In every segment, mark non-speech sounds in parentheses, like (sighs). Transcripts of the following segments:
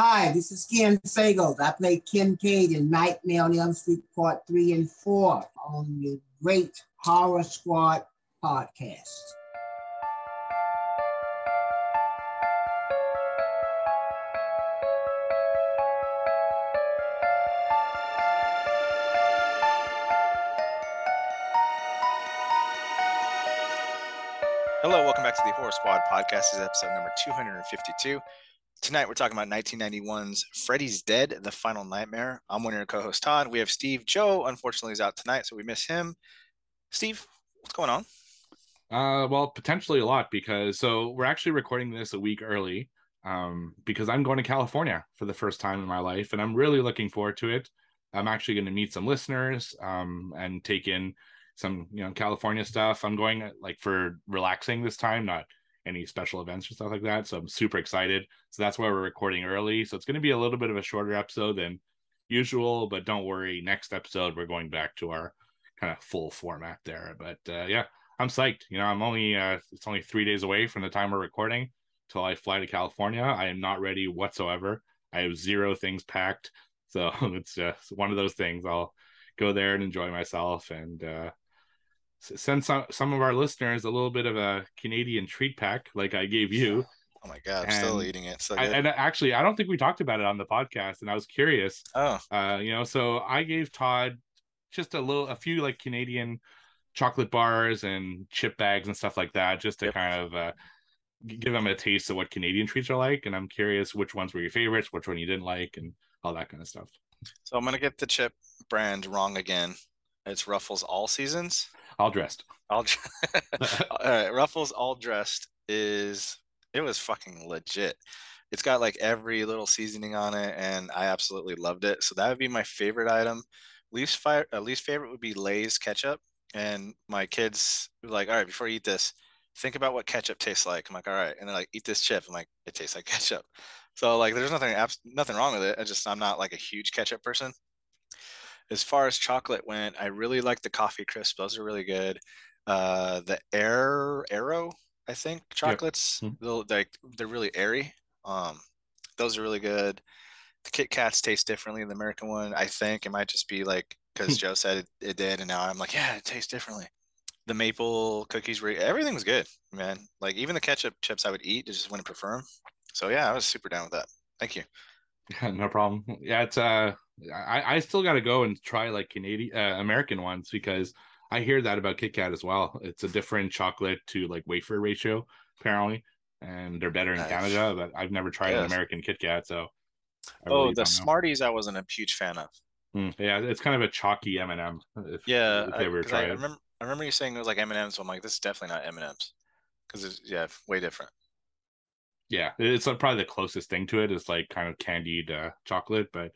Hi, this is Ken Sagoes. I play Kincaid in Nightmare on Elm Street Part 3 and 4 on the Great Horror Squad podcast. Hello, welcome back to the Horror Squad podcast. This is episode number 252. Tonight we're talking about 1991's Freddy's Dead, The Final Nightmare. I'm one of your co-hosts, Todd. We have Steve. Joe, unfortunately, is out tonight, so we miss him. Steve, what's going on? Uh, well, potentially a lot because so we're actually recording this a week early, um, because I'm going to California for the first time in my life, and I'm really looking forward to it. I'm actually going to meet some listeners, um, and take in some you know California stuff. I'm going like for relaxing this time, not any special events or stuff like that. So I'm super excited. So that's why we're recording early. So it's going to be a little bit of a shorter episode than usual, but don't worry. Next episode, we're going back to our kind of full format there. But uh, yeah, I'm psyched. You know, I'm only, uh, it's only three days away from the time we're recording till I fly to California. I am not ready whatsoever. I have zero things packed. So (laughs) it's just one of those things. I'll go there and enjoy myself and, uh, send some some of our listeners a little bit of a Canadian treat pack, like I gave you. (laughs) Oh my god, I'm still eating it. So I, and actually, I don't think we talked about it on the podcast, and I was curious. Oh, uh, you know, so I gave Todd just a little, a few like Canadian chocolate bars and chip bags and stuff like that, just to yep. kind of uh, give them a taste of what Canadian treats are like. And I'm curious which ones were your favorites, which one you didn't like, and all that kind of stuff. So I'm gonna get the chip brand wrong again. It's Ruffles All Seasons. All dressed. All, (laughs) all right. Ruffles All Dressed is it was fucking legit. It's got like every little seasoning on it, and I absolutely loved it. So that would be my favorite item. Least fire, uh, least favorite would be Lay's ketchup. And my kids were like, all right, before you eat this, think about what ketchup tastes like. I'm like, all right, and they're like, eat this chip. I'm like, it tastes like ketchup. So like, there's nothing nothing wrong with it. I just I'm not like a huge ketchup person as far as chocolate went, I really like the coffee crisp. Those are really good. Uh, the air Aero, I think chocolates, yep. Mm-hmm. they're, they're really airy. Um, those are really good. The Kit Kats taste differently than the American one. I think it might just be like because Joe said it, it, did, and now I'm like, yeah, it tastes differently. The maple cookies were everything was good, man. Like even the ketchup chips I would eat, I just wouldn't prefer them. So yeah, I was super down with that. Thank you. Yeah, (laughs) no problem. Yeah, it's uh I, I still got to go and try like Canadian uh, American ones because I hear that about Kit Kat as well. It's a different chocolate to like wafer ratio apparently, and they're better in nice. Canada. But I've never tried yes. an American Kit Kat, so. I oh, really the Smarties I wasn't a huge fan of. Mm, yeah, it's kind of a chalky M and m Yeah, if they were I, I remember. I remember you saying it was like M and M's. So I'm like, this is definitely not M and M's because it's yeah, way different. Yeah, it's probably the closest thing to it is like kind of candied uh, chocolate, but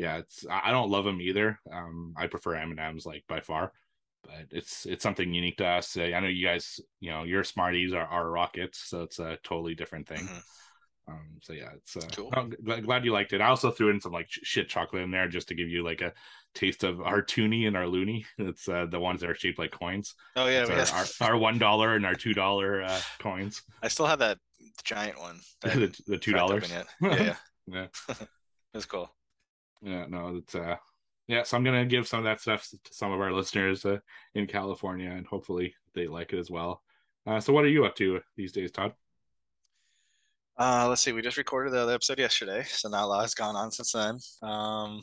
yeah, it's I don't love them either. Um, I prefer M and M's like by far, but it's it's something unique to us. I know you guys, you know, your Smarties are, are rockets, so it's a totally different thing. Mm-hmm. Um, so yeah, it's uh, cool. I'm glad you liked it. I also threw in some like shit chocolate in there just to give you like a taste of our toonie and our loonie. (laughs) It's uh, the ones that are shaped like coins. Oh yeah, our, our, (laughs) our, one dollar and our two dollar uh, coins. I still have that giant one. (laughs) the, the two dollars. Yeah, yeah, yeah. That's cool yeah, no, it's uh, yeah. So I'm gonna give some of that stuff to some of our listeners uh, in California, and hopefully they like it as well. Uh, so what are you up to these days, Todd? Uh, let's see. We just recorded the other episode yesterday, so not a lot has gone on since then. Um,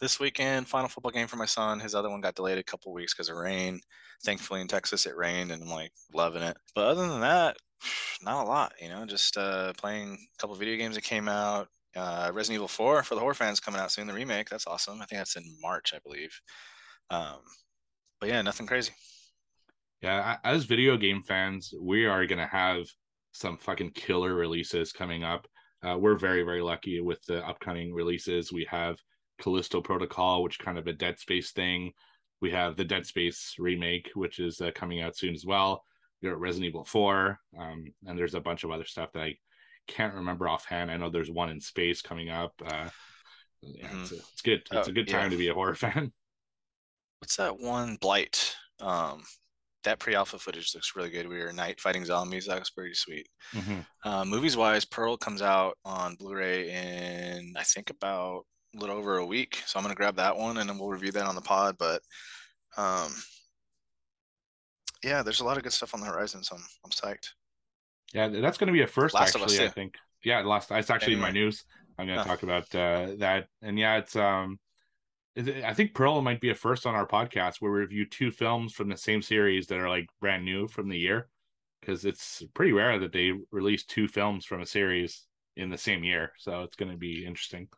this weekend, final football game for my son. His other one got delayed a couple weeks because of rain. Thankfully, in Texas, it rained, and I'm like loving it. But other than that, (sighs) not a lot. You know, just uh, playing a couple video games that came out, uh, Resident Evil 4 for the horror fans coming out soon, the remake. That's awesome. I think that's in March, I believe. Um, but yeah, nothing crazy. Yeah, as video game fans, we are going to have some fucking killer releases coming up. Uh, we're very, very lucky with the upcoming releases. We have Callisto Protocol, which kind of a Dead Space thing. We have the Dead Space remake, which is uh, coming out soon as well. We got Resident Evil 4, um, and there's a bunch of other stuff that I can't remember offhand. I know there's one in space coming up. Uh, yeah, mm-hmm. it's, a, it's, good. It's oh, a good time yeah. to be a horror (laughs) fan. What's that one? Blight. Um, that pre-alpha footage looks really good. We were night fighting zombies. That was pretty sweet. Mhm. Uh, movies wise, Pearl comes out on Blu-ray in I think about a little over a week. So I'm gonna grab that one and then we'll review that on the pod. But um, yeah, there's a lot of good stuff on the horizon, so I'm, I'm psyched. Yeah, that's going to be a first Last of Us, actually. I think. Yeah, last. It's actually in my news. I'm going to Huh. talk about uh, that, and yeah, it's um, it- I think Pearl might be a first on our podcast where we review two films from the same series that are like brand new from the year, because it's pretty rare that they release two films from a series in the same year. So it's going to be interesting.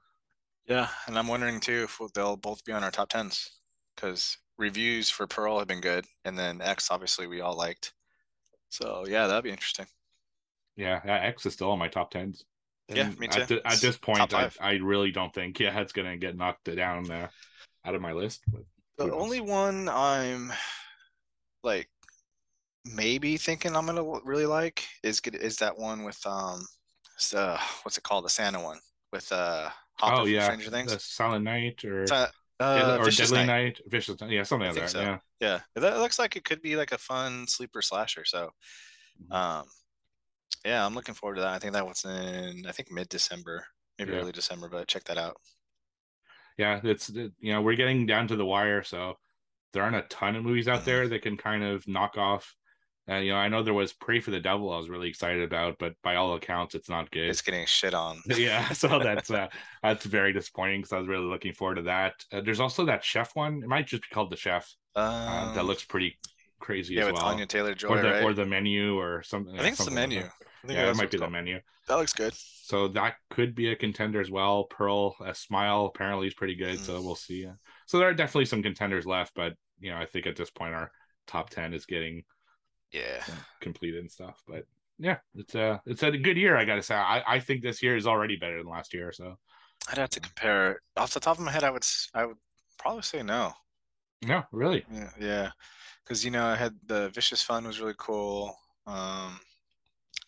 Yeah, and I'm wondering too if they'll both be on our top tens because reviews for Pearl have been good, and then X obviously we all liked. So yeah, that'd be interesting. Yeah, uh, X is still on my top tens. Yeah, And me At, too. th- at this point, I. I really don't think yeah it's gonna get knocked down uh, out of my list. But The knows? only one I'm like maybe thinking I'm gonna really like is is that one with um s- uh what's it called the Santa one with uh Hopper oh from yeah, Stranger Things. the Silent Night or It's, uh, uh, or Vicious Deadly Night. Night. Vicious Night, yeah, something like that. so. Yeah, Yeah, that looks like it could be like a fun sleeper slasher. So, Mhm. um, yeah, I'm looking forward to that. I think that was in I think mid December, maybe Yeah. early December, but check that out. yeah. It's you know we're getting down to the wire, so there aren't a ton of movies out there that can kind of knock off. And you know, I know there was Prey for the Devil. I was really excited about, but by all accounts, it's not good. It's getting shit on. (laughs) yeah so that's uh that's very disappointing because i was really looking forward to that uh, there's also that chef one it might just be called the chef uh, that Um, looks pretty crazy yeah as with well Anya Taylor Joy, or the right? or the menu or something I think it's the like menu. that. I think yeah it that's might be it's the menu That looks good. so that could be a contender as well pearl a smile apparently is pretty good Mm. so we'll see uh, so there are definitely some contenders left but you know i think at this point our top 10 is getting Yeah. uh, completed and stuff but yeah it's a it's a good year i gotta say i i think this year is already better than last year so I'd have to compare. Off the top of my head, I would I would probably say no. no really Yeah, yeah, because you know I had the Vicious Fun was really cool. Um,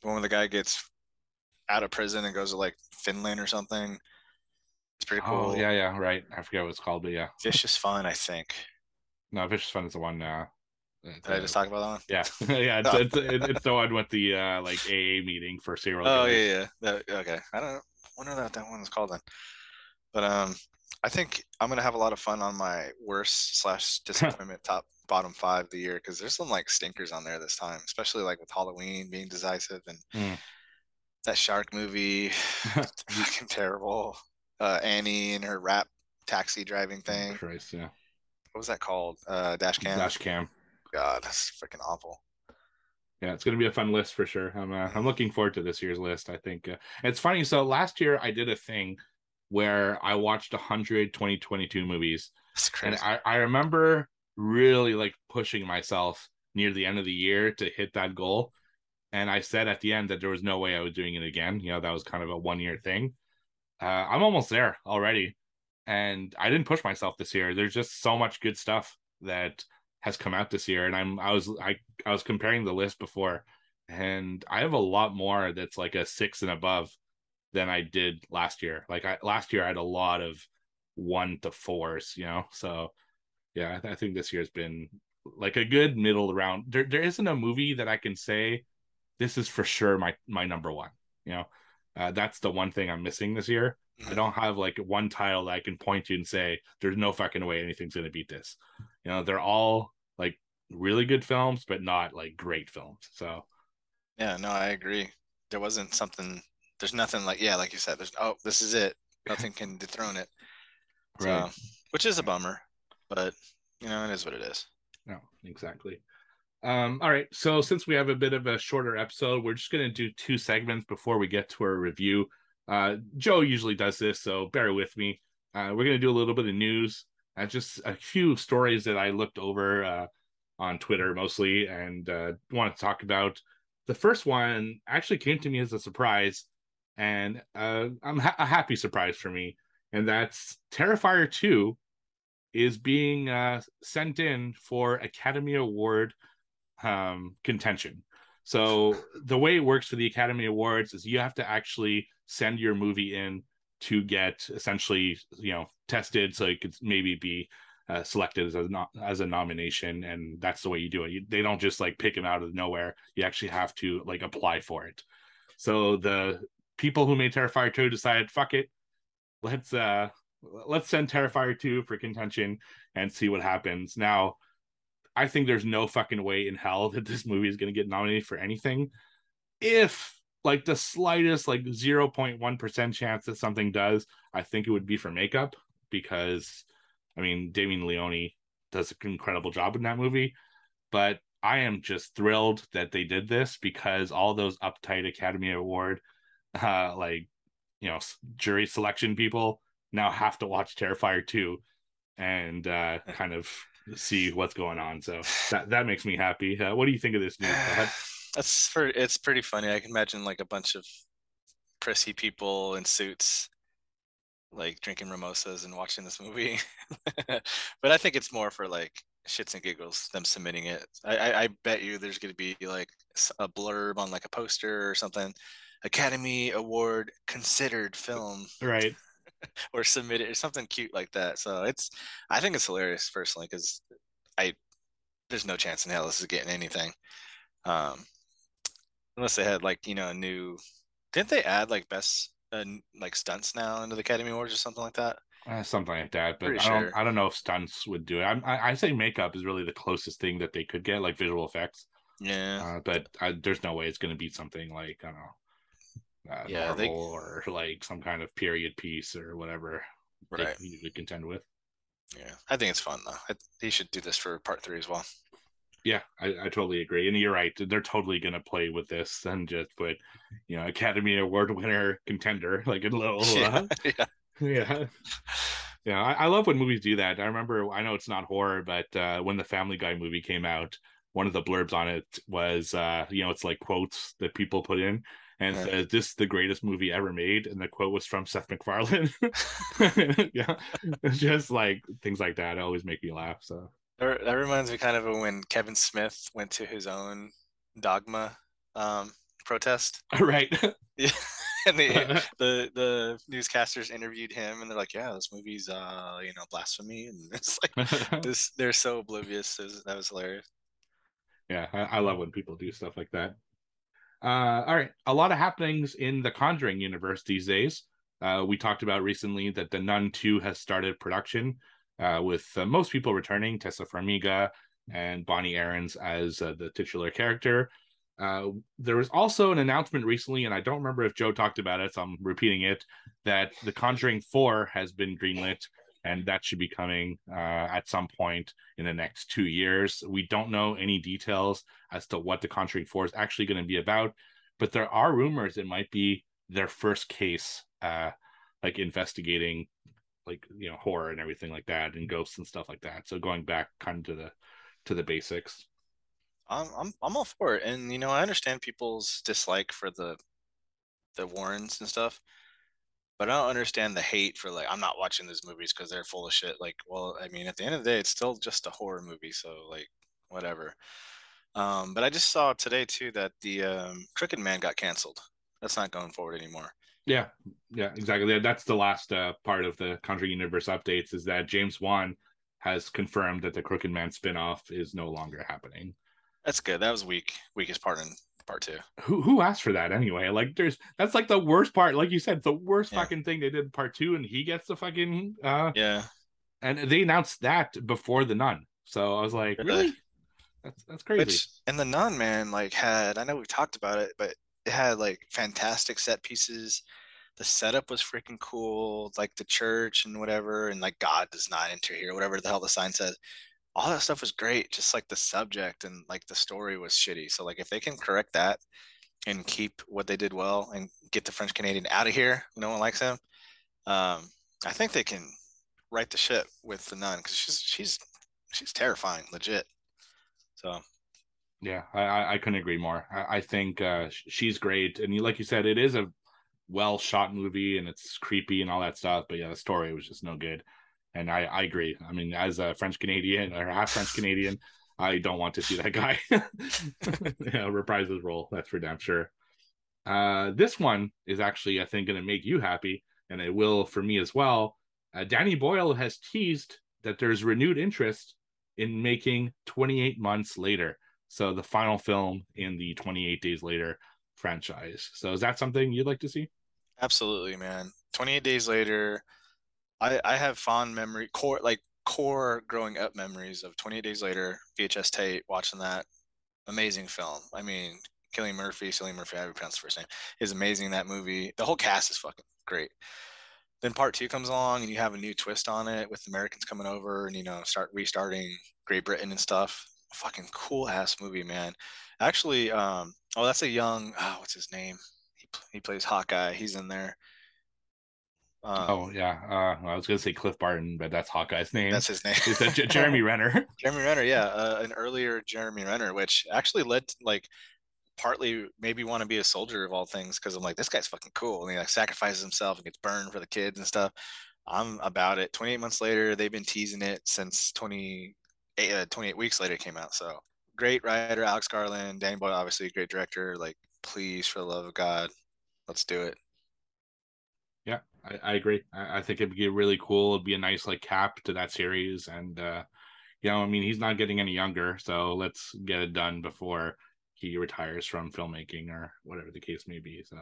the one where the guy gets out of prison and goes to like Finland or something. It's pretty cool. Oh yeah, yeah, right. I forget what it's called, but yeah. Vicious Fun, I think. No, Vicious Fun is the one. Uh, Did I just talk about that one? Yeah, (laughs) yeah. It's, Oh. it's, it's, it's the one with the uh, like AA meeting for serial. Oh killers. yeah, yeah. Okay, I don't wonder that that one is called then. But um, I think I'm gonna have a lot of fun on my worst slash (laughs) disappointment top bottom five of the year because there's some like stinkers on there this time, especially like with Halloween being decisive and Mm. that shark movie, (laughs) (laughs) fucking terrible. Uh, Annie and her rap taxi driving thing. Christ, yeah. What was that called? Uh, dash cam. Dash cam. God, that's freaking awful. Yeah, it's gonna be a fun list for sure. I'm uh, I'm looking forward to this year's list. I think uh, it's funny. So last year I did a thing where I watched 100 2022 movies, It's and. I I remember really like pushing myself near the end of the year to hit that goal. And I said at the end that there was no way I was doing it again. You know, that was kind of a one year thing. Uh, I'm almost there already. And I didn't push myself this year. There's just so much good stuff that has come out this year. And I'm, I was, I, I was comparing the list before, and I have a lot more that's like a six and above than I did last year. Like I, last year, I had a lot of one to fours, you know? So yeah, I, th- I think this year's been like a good middle round. There, there isn't a movie that I can say this is for sure my my number one. You know, uh, that's the one thing I'm missing this year. I Mhm. don't have like one title that I can point to and say there's no fucking way anything's gonna beat this. You know, they're all like really good films, but not like great films. So Yeah, no, I agree. There wasn't something. There's nothing like yeah, like you said. There's oh, this is it. Nothing can dethrone it. (laughs) So, Right. which is a bummer, but you know it is what it is. No, exactly. Um, all right. So since we have a bit of a shorter episode, we're just gonna do two segments before we get to our review. Uh, Joe usually does this, so bear with me. Uh, we're gonna do a little bit of news, uh, just a few stories that I looked over uh, on Twitter mostly, and uh, want to talk about. The first one actually came to me as a surprise, and uh, I'm ha- a happy surprise for me, and that's Terrifier Two is being uh, sent in for Academy Award um, contention. So the way it works for the Academy Awards is you have to actually send your movie in to get essentially, you know, tested so it could maybe be uh, selected as a no- as a nomination, and that's the way you do it. You, they don't just like pick him out of nowhere. You actually have to like apply for it. So the people who made Terrifier 2 decided, fuck it, let's uh let's send Terrifier 2 for contention and see what happens. Now, I think there's no fucking way in hell (laughs) that this movie is going to get nominated for anything. If like the slightest like 0.1% chance that something does, I think it would be for makeup because I mean, Damien Leone does an incredible job in that movie, but I am just thrilled that they did this because all those uptight Academy Award (laughs) uh like you know jury selection people now have to watch Terrifier 2 and uh (laughs) kind of see what's going on. So (sighs) that that makes me happy. Uh, what do you think of this news? (sighs) That's for it's pretty funny. I can imagine like a bunch of prissy people in suits like drinking mimosas and watching this movie. (laughs) but I think it's more for like shits and giggles, them submitting it. I, I, I bet you there's going to be like a blurb on like a poster or something. Academy Award considered film. Right. (laughs) or submit it or something cute like that. So it's, I think it's hilarious personally because I, there's no chance in hell this is getting anything. Um, unless they had like, you know, a new, didn't they add like best uh, like stunts now into the Academy Awards or something like that? Uh, something like that, but Pretty I don't. sure. I don't know if stunts would do it. I, I I say makeup is really the closest thing that they could get, like visual effects. Yeah. Uh, but I, there's no way it's going to beat something like I don't know, uh, Yeah, Marvel they- or like some kind of period piece or whatever right. they usually contend with. Yeah. I think it's fun though. I, he should do this for part three as well. Yeah, I, I totally agree. And you're right. They're totally going to play with this and just put, you know, Academy Award winner contender, (laughs) like a little, (laughs) uh, (laughs) yeah. yeah. Yeah, I, I love when movies do that. I remember, I know it's not horror, but uh, when the Family Guy movie came out, one of the blurbs on it was, uh, you know, it's like quotes that people put in, and Yeah. says, "This is the greatest movie ever made," and the quote was from Seth MacFarlane. (laughs) yeah, it's just like things like that always make me laugh. So That reminds me kind of of when Kevin Smith went to his own dogma um, protest. (laughs) right, Yeah. (laughs) And the, the the newscasters interviewed him and they're like, Yeah, this movie's uh, you know, blasphemy and it's like this they're so oblivious. That was hilarious. yeah, I, I love when people do stuff like that. Uh, all right, a lot of happenings in the Conjuring universe these days. Uh, we talked about recently that the Nun 2 has started production, uh, with uh, most people returning, Tessa Farmiga and Bonnie Aarons as uh, the titular character. There was also an announcement recently, and I don't remember if Joe talked about it, so I'm repeating it, that The Conjuring 4 has been greenlit, and that should be coming uh, at some point in the next two years. We don't know any details as to what The Conjuring 4 is actually going to be about, but there are rumors it might be their first case, uh, like investigating like you know horror and everything like that and ghosts and stuff like that so going back kind of to the to the basics I'm I'm I'm all for it. And you know, I understand people's dislike for the the Warrens and stuff. But I don't understand the hate for like I'm not watching these movies because they're full of shit. Like, well, I mean, at the end of the day, it's still just a horror movie, so like whatever. Um, but I just saw today too that the um, Crooked Man got canceled. That's not going forward anymore. yeah yeah exactly that's the last uh, part of the conjuring universe updates is that james wan has confirmed that the crooked man spin-off is no longer happening That's good. That was weak. Weakest part in part two. who who asked for that anyway like there's that's like the worst part like you said the worst Yeah. fucking thing they did in part two and he gets the fucking uh Yeah. and they announced that before the nun so i was like Really? really that's that's crazy Which and the nun man like had I know we've talked about it, but it had like fantastic set pieces. The setup was freaking cool, like the church and whatever, and like God does not enter here, whatever the hell the sign said. All that stuff was great, just like the subject and like the story was shitty. So like if they can correct that and keep what they did well and get the French Canadian out of here, no one likes him. Um, I think they can right the ship with the nun because she's she's she's terrifying, legit. So Yeah, I, I, I couldn't agree more. I, I think uh, she's great, and you, like you said, it is a well shot movie, and it's creepy and all that stuff. But yeah, the story was just no good, and I, I agree. I mean, as a French Canadian or half French (laughs) Canadian, I don't want to see that guy, (laughs) yeah, reprise his role. That's for damn sure. Uh, this one is actually, I think, going to make you happy, and it will for me as well. Uh, Danny Boyle has teased that there's renewed interest in making 28 months later. So the final film in the 28 Days Later franchise. So is that something you'd like to see? Absolutely, man. 28 Days Later. I I have fond memory core like core growing up memories of 28 Days Later VHS tape watching that amazing film. I mean, Cillian Murphy, Cillian Murphy, I pronounce the first name, is amazing in that movie. The whole cast is fucking great. Then part two comes along and you have a new twist on it with Americans coming over and you know start restarting Great Britain and stuff. Fucking cool ass movie, man. Actually, um, oh, that's a young. Oh, what's his name? He he plays Hawkeye. He's in there. Um, oh yeah, uh, I was gonna say Cliff Barton, but that's Hawkeye's name. That's his name. Is that J- Jeremy (laughs) Renner? (laughs) Jeremy Renner, yeah, uh, an earlier Jeremy Renner, which actually led to, like partly maybe want to be a soldier of all things because I'm like this guy's fucking cool and he like sacrifices himself and gets burned for the kids and stuff. I'm about it. 28 months later, they've been teasing it since 20, uh, 28 weeks later it came out. So great writer, Alex Garland, Danny Boyle, obviously a great director. Like, please, for the love of God, let's do it. I, I agree. I, I, think it'd be really cool. It'd be a nice like cap to that series, and uh, you know, I mean, he's not getting any younger, so let's get it done before he retires from filmmaking or whatever the case may be. So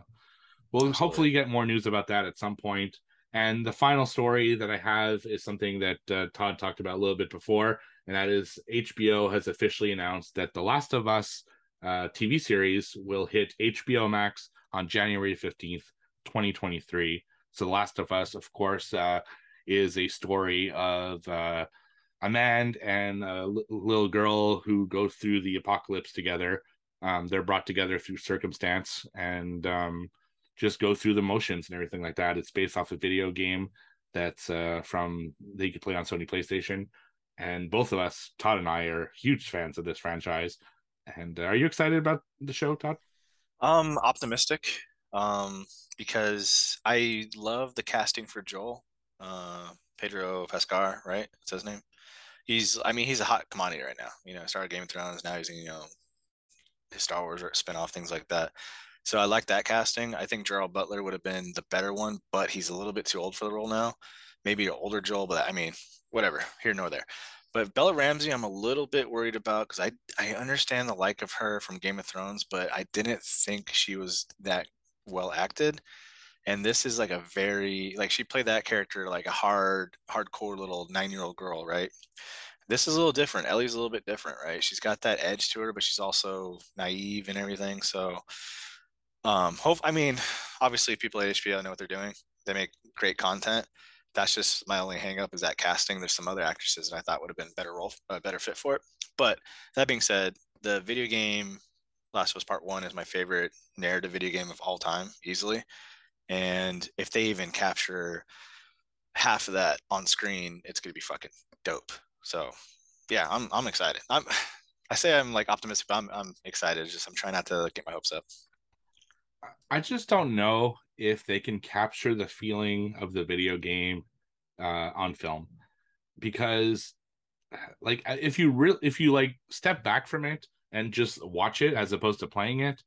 we'll Absolutely. hopefully get more news about that at some point. And the final story that I have is something that uh, Todd talked about a little bit before, and that is HBO has officially announced that The Last of Us uh, TV series will hit HBO Max on January 15th, 2023. So, The Last of Us, of course, uh, is a story of uh, a man and a l- little girl who go through the apocalypse together. Um, they're brought together through circumstance and um, just go through the motions and everything like that. It's based off a video game that's uh, from that you could play on Sony PlayStation. And both of us, Todd and I, are huge fans of this franchise. And uh, are you excited about the show, Todd? Um, optimistic. Um, because I love the casting for Joel. Uh, Pedro Pascal, right? That's his name. He's, I mean, he's a hot commodity right now. You know, started Game of Thrones. Now he's in, you know, Star Wars spinoff things like that. So I like that casting. I think Gerald Butler would have been the better one, but he's a little bit too old for the role now. Maybe an older Joel, but I mean, whatever, here nor there. But Bella Ramsey, I'm a little bit worried about because I I understand the like of her from Game of Thrones, but I didn't think she was that well acted. And this is like a very like she played that character like a hard, hardcore little nine year old girl, right? This is a little different. Ellie's a little bit different, right? She's got that edge to her, but she's also naive and everything. So um, hope I mean, obviously people at HBO know what they're doing. They make great content. That's just my only hangup is that casting. There's some other actresses that I thought would have been better role, uh, better fit for it. But that being said, the video game Last of Us Part One is my favorite narrative video game of all time, easily. And if they even capture half of that on screen, it's gonna be fucking dope. So, yeah, I'm I'm excited. I'm (sighs) I say I'm like optimistic, but I'm I'm excited. Just I'm trying not to get my hopes up. I just don't know if they can capture the feeling of the video game uh, on film because (sighs) like if you really if you like step back from it and just watch it as opposed to playing it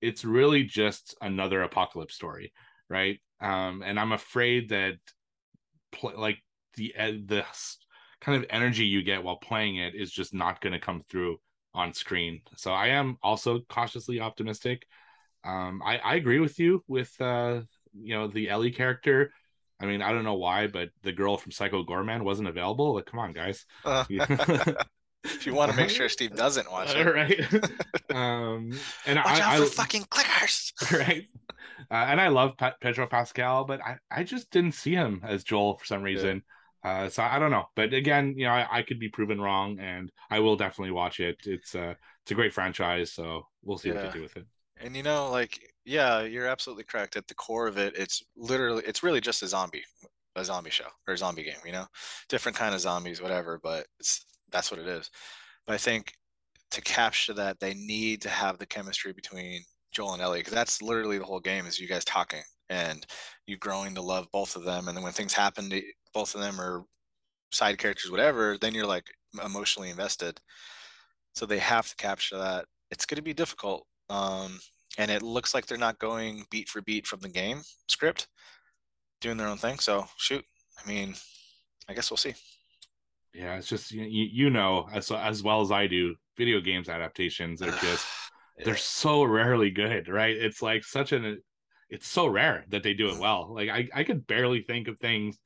it's really just another apocalypse story right um and i'm afraid that pl- like the the kind of energy you get while playing it is just not going to come through on screen so i am also cautiously optimistic um, I, I agree with you with uh, you know the Ellie character. I mean, I don't know why, but the girl from Psycho Goreman wasn't available. Like, come on, guys. Uh, (laughs) (laughs) (laughs) if you want to make sure Steve doesn't watch it, right? (laughs) um, and watch I, out for I, fucking clickers, (laughs) right? Uh, and I love Pe- Pedro Pascal, but I, I just didn't see him as Joel for some reason. Yeah. Uh, so I don't know, but again, you know, I, I, could be proven wrong, and I will definitely watch it. It's a it's a great franchise, so we'll see yeah. what they do with it. And you know, like, yeah, you're absolutely correct. At the core of it, it's literally, it's really just a zombie, a zombie show or a zombie game. You know, different kind of zombies, whatever. But it's that's what it is. But I think to capture that, they need to have the chemistry between Joel and Ellie because that's literally the whole game is you guys talking and you growing to love both of them. And then when things happen to both of them or side characters, whatever, then you're like emotionally invested. So they have to capture that. It's going to be difficult. Um, and it looks like they're not going beat for beat from the game script, doing their own thing. So shoot, I mean, I guess we'll see. Yeah, it's just you, you know as as well as I do, video games adaptations are just (sighs) Yeah. they're so rarely good, right? It's like such an it's so rare that they do it well. Like I I could barely think of things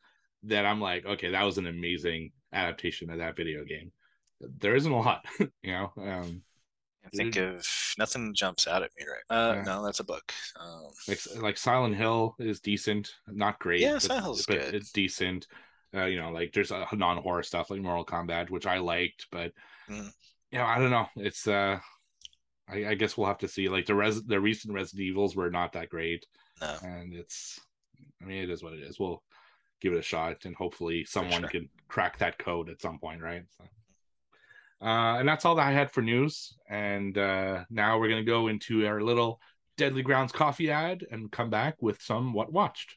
that I'm like, okay, that was an amazing adaptation of that video game. There isn't a lot, (laughs) you know. Um I think of nothing jumps out at me right. Uh, Yeah. no, that's a book. Um, like like Silent Hill is decent, not great. Yeah, but, Silent Hill's good. it's decent. Uh, you know, like there's a non horror stuff like Mortal Kombat, which I liked, but Mhm. you know, I don't know. It's uh, I, I guess we'll have to see. Like the res the recent Resident Evils were not that great, no, and it's, I mean, it is what it is. We'll give it a shot, and hopefully someone sure. can crack that code at some point, right? So. Uh, and that's all that I had for news. And uh, now we're gonna go into our little Deadly Grounds coffee ad and come back with some what watched.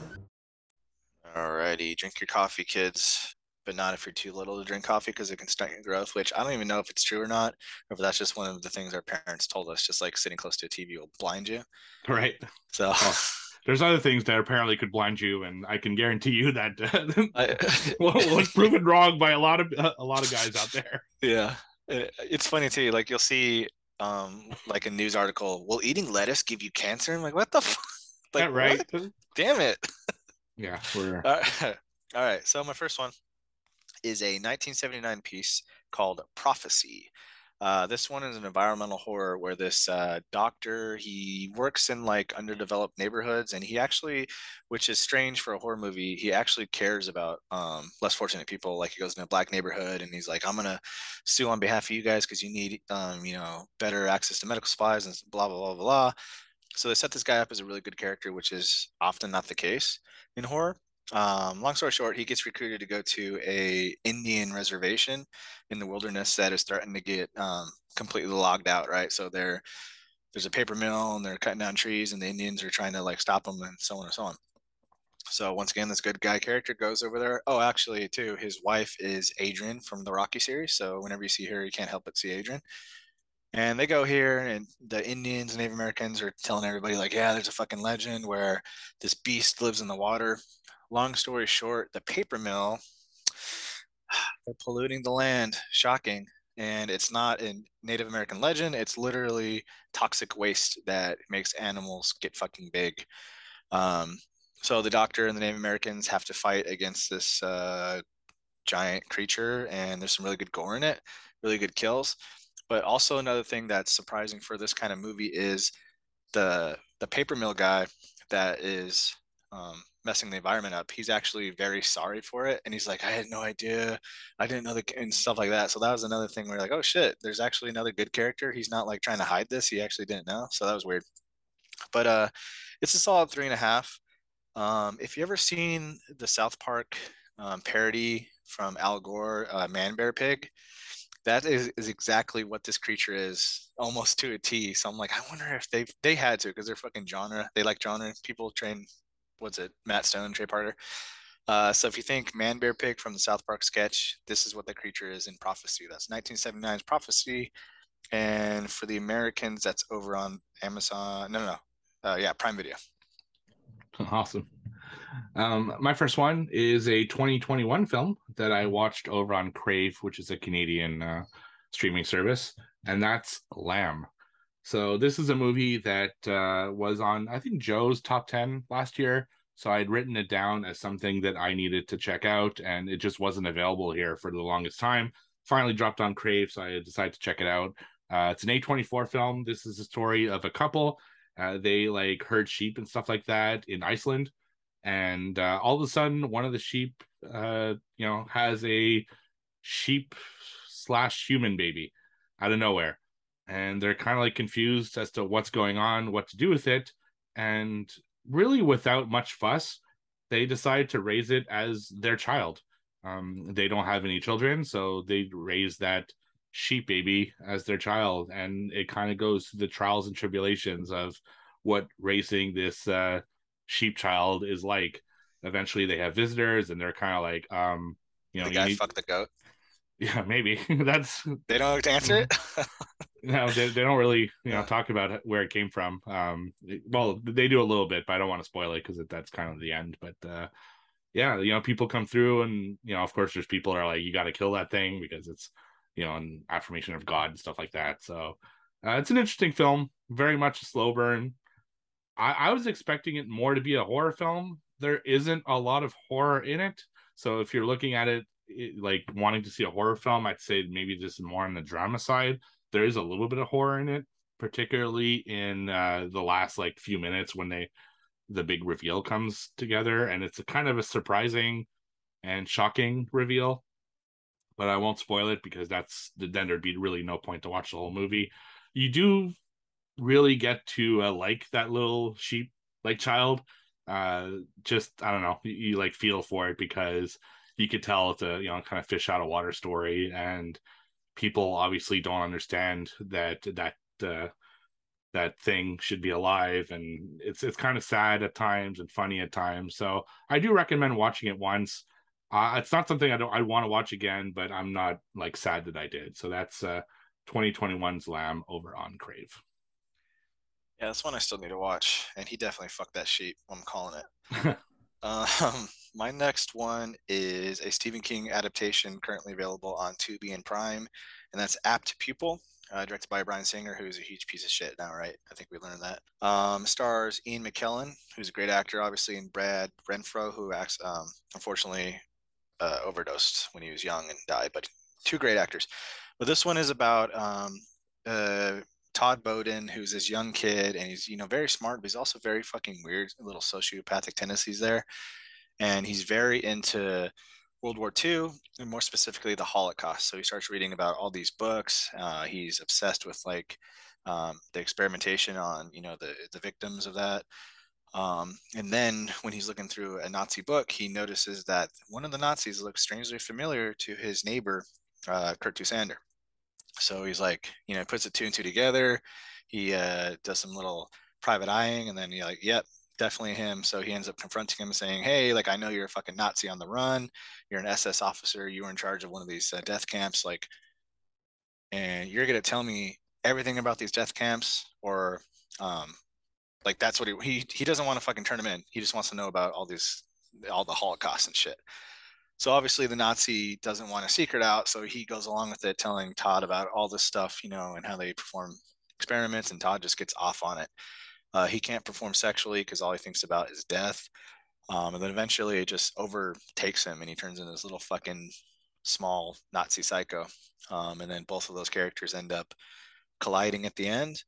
Drink your coffee, kids, but not if you're too little to drink coffee because it can stunt your growth. Which I don't even know if it's true or not, or if that's just one of the things our parents told us. Just like sitting close to a TV will blind you. Right. So, There's other things that apparently could blind you, and I can guarantee you that uh, (laughs) I, well, was (laughs) proven wrong by a lot of a lot of guys out there. yeah, it's funny too. Like you'll see, um, like a news article. Will eating lettuce give you cancer? I'm like, what the? Fuck? (laughs) Like, Yeah, right? what? Damn it. Yeah, we're All right. (laughs) All right. So my first one is a 1979 piece called Prophecy. Uh, this one is an environmental horror where this uh, doctor he works in like underdeveloped neighborhoods, and he actually, which is strange for a horror movie, he actually cares about um, less fortunate people. Like he goes in a black neighborhood, and he's like, "I'm gonna sue on behalf of you guys because you need, um, you know, better access to medical supplies and blah blah blah blah." So they set this guy up as a really good character, which is often not the case in horror. Um, long story short, he gets recruited to go to a Indian reservation in the wilderness that is starting to get um, completely logged out. Right, so there, there's a paper mill and they're cutting down trees, and the Indians are trying to like stop them, and so on and so on. So once again, this good guy character goes over there. Oh, actually, too, his wife is Adrian from the Rocky series. So whenever you see her, you can't help but see Adrian. And they go here, and the Indians Native Americans are telling everybody, like, yeah, there's a fucking legend where this beast lives in the water. Long story short, the paper mill, (sighs) they're polluting the land. Shocking. And it's not a Native American legend. It's literally toxic waste that makes animals get fucking big. Um, so the doctor and the Native Americans have to fight against this uh, giant creature, and there's some really good gore in it, really good kills. But also another thing that's surprising for this kind of movie is the the paper mill guy that is um, messing the environment up. He's actually very sorry for it, and he's like, "I had no idea, I didn't know the and stuff like that." So that was another thing where like, "Oh shit, there's actually another good character. He's not like trying to hide this. He actually didn't know." So that was weird. But uh, it's a solid three and a half. Um, if you ever seen the South Park um, parody from Al Gore, uh, Man Bear Pig, that is, is exactly what this creature is, almost to a T. So I'm like, I wonder if they they had to because they're fucking genre. They like genre. People train, what's it? Matt Stone, Trey Parker. Uh, so if you think Man Bear Pig from the South Park sketch, this is what the creature is in Prophecy. That's 1979's Prophecy, and for the Americans, that's over on Amazon. No, no, no. Uh, yeah, Prime Video. awesome. Um, my first one is a 2021 film that I watched over on Crave, which is a Canadian uh, streaming service, and that's Lamb. So this is a movie that uh, was on, I think, Joe's top 10 last year. So I had written it down as something that I needed to check out, and it just wasn't available here for the longest time. Finally dropped on Crave, so I decided to check it out. Uh, it's an A24 film. This is a story of a couple. Uh, they like herd sheep and stuff like that in Iceland and uh, all of a sudden one of the sheep uh you know has a sheep slash human baby out of nowhere. And they're kind of like confused as to what's going on what to do with it. And really without much fuss they decide to raise it as their child. Um, they don't have any children, so they raise that sheep baby as their child, and it kind of goes through the trials and tribulations of what raising this uh, sheep child is like. Eventually, they have visitors, and they're kind of like, um, you know, the you guy need- fucked the goat. (laughs) yeah, maybe (laughs) that's They don't have to answer it. (laughs) no, they, they don't really you know talk about where it came from. Um, well, they do a little bit, but I don't want to spoil it because that's kind of the end. But uh, yeah, you know, people come through, and you know, of course, there's people are like, you got to kill that thing because it's you know an affirmation of God and stuff like that. So uh, it's an interesting film, very much a slow burn. I, I was expecting it more to be a horror film. There isn't a lot of horror in it, so if you're looking at it, it like wanting to see a horror film, I'd say maybe this is more on the drama side. There is a little bit of horror in it particularly in uh the last like few minutes when they the big reveal comes together and it's a kind of a surprising and shocking reveal. But i won't spoil it because that's then there'd be really no point to watch the whole movie. You do really get to uh, like that little sheep like child uh just i don't know you, you like feel for it because you could tell it's a you know kind of fish out of water story and people obviously don't understand that that uh, that thing should be alive and it's it's kind of sad at times and funny at times. So i do recommend watching it once. Uh, it's not something i don't i want to watch again but i'm not like sad that i did. So that's uh 2021's lamb over on crave Yeah, that's one I still need to watch. And he definitely fucked that sheep. I'm calling it. (laughs) Um, (laughs) my next one is a Stephen King adaptation currently available on Tubi and Prime, and that's Apt Pupil, uh, directed by Bryan Singer, who's a huge piece of shit now, right? I think we learned that. Um, stars Ian McKellen, who's a great actor, obviously, and Brad Renfro, who acts, um, unfortunately, uh, overdosed when he was young and died, but two great actors. But this one is about um, uh, Todd Bowden, who's this young kid, and he's you know very smart, but he's also very fucking weird, little sociopathic tendencies there, and he's very into World War II and more specifically the Holocaust. So he starts reading about all these books. Uh, he's obsessed with like um, the experimentation on you know the the victims of that. Um, and then when he's looking through a Nazi book, he notices that one of the Nazis looks strangely familiar to his neighbor, uh, Kurt. So he's like, you know, puts the two and two together. He uh, does some little private eyeing, and then he like, yep, definitely him. So he ends up confronting him saying, hey, like I know you're a fucking Nazi on the run. You're an SS officer. You were in charge of one of these uh, death camps, like, and you're gonna tell me everything about these death camps, or um, like that's what he he he doesn't want to fucking turn him in. He just wants to know about all these all the Holocaust and shit. So obviously the Nazi doesn't want a secret out, so he goes along with it, telling Todd about all this stuff, you know, and how they perform experiments, and Todd just gets off on it. Uh, he can't perform sexually because all he thinks about is death. Um, and then eventually it just overtakes him, and he turns into this little fucking small Nazi psycho. Um, and then both of those characters end up colliding at the end.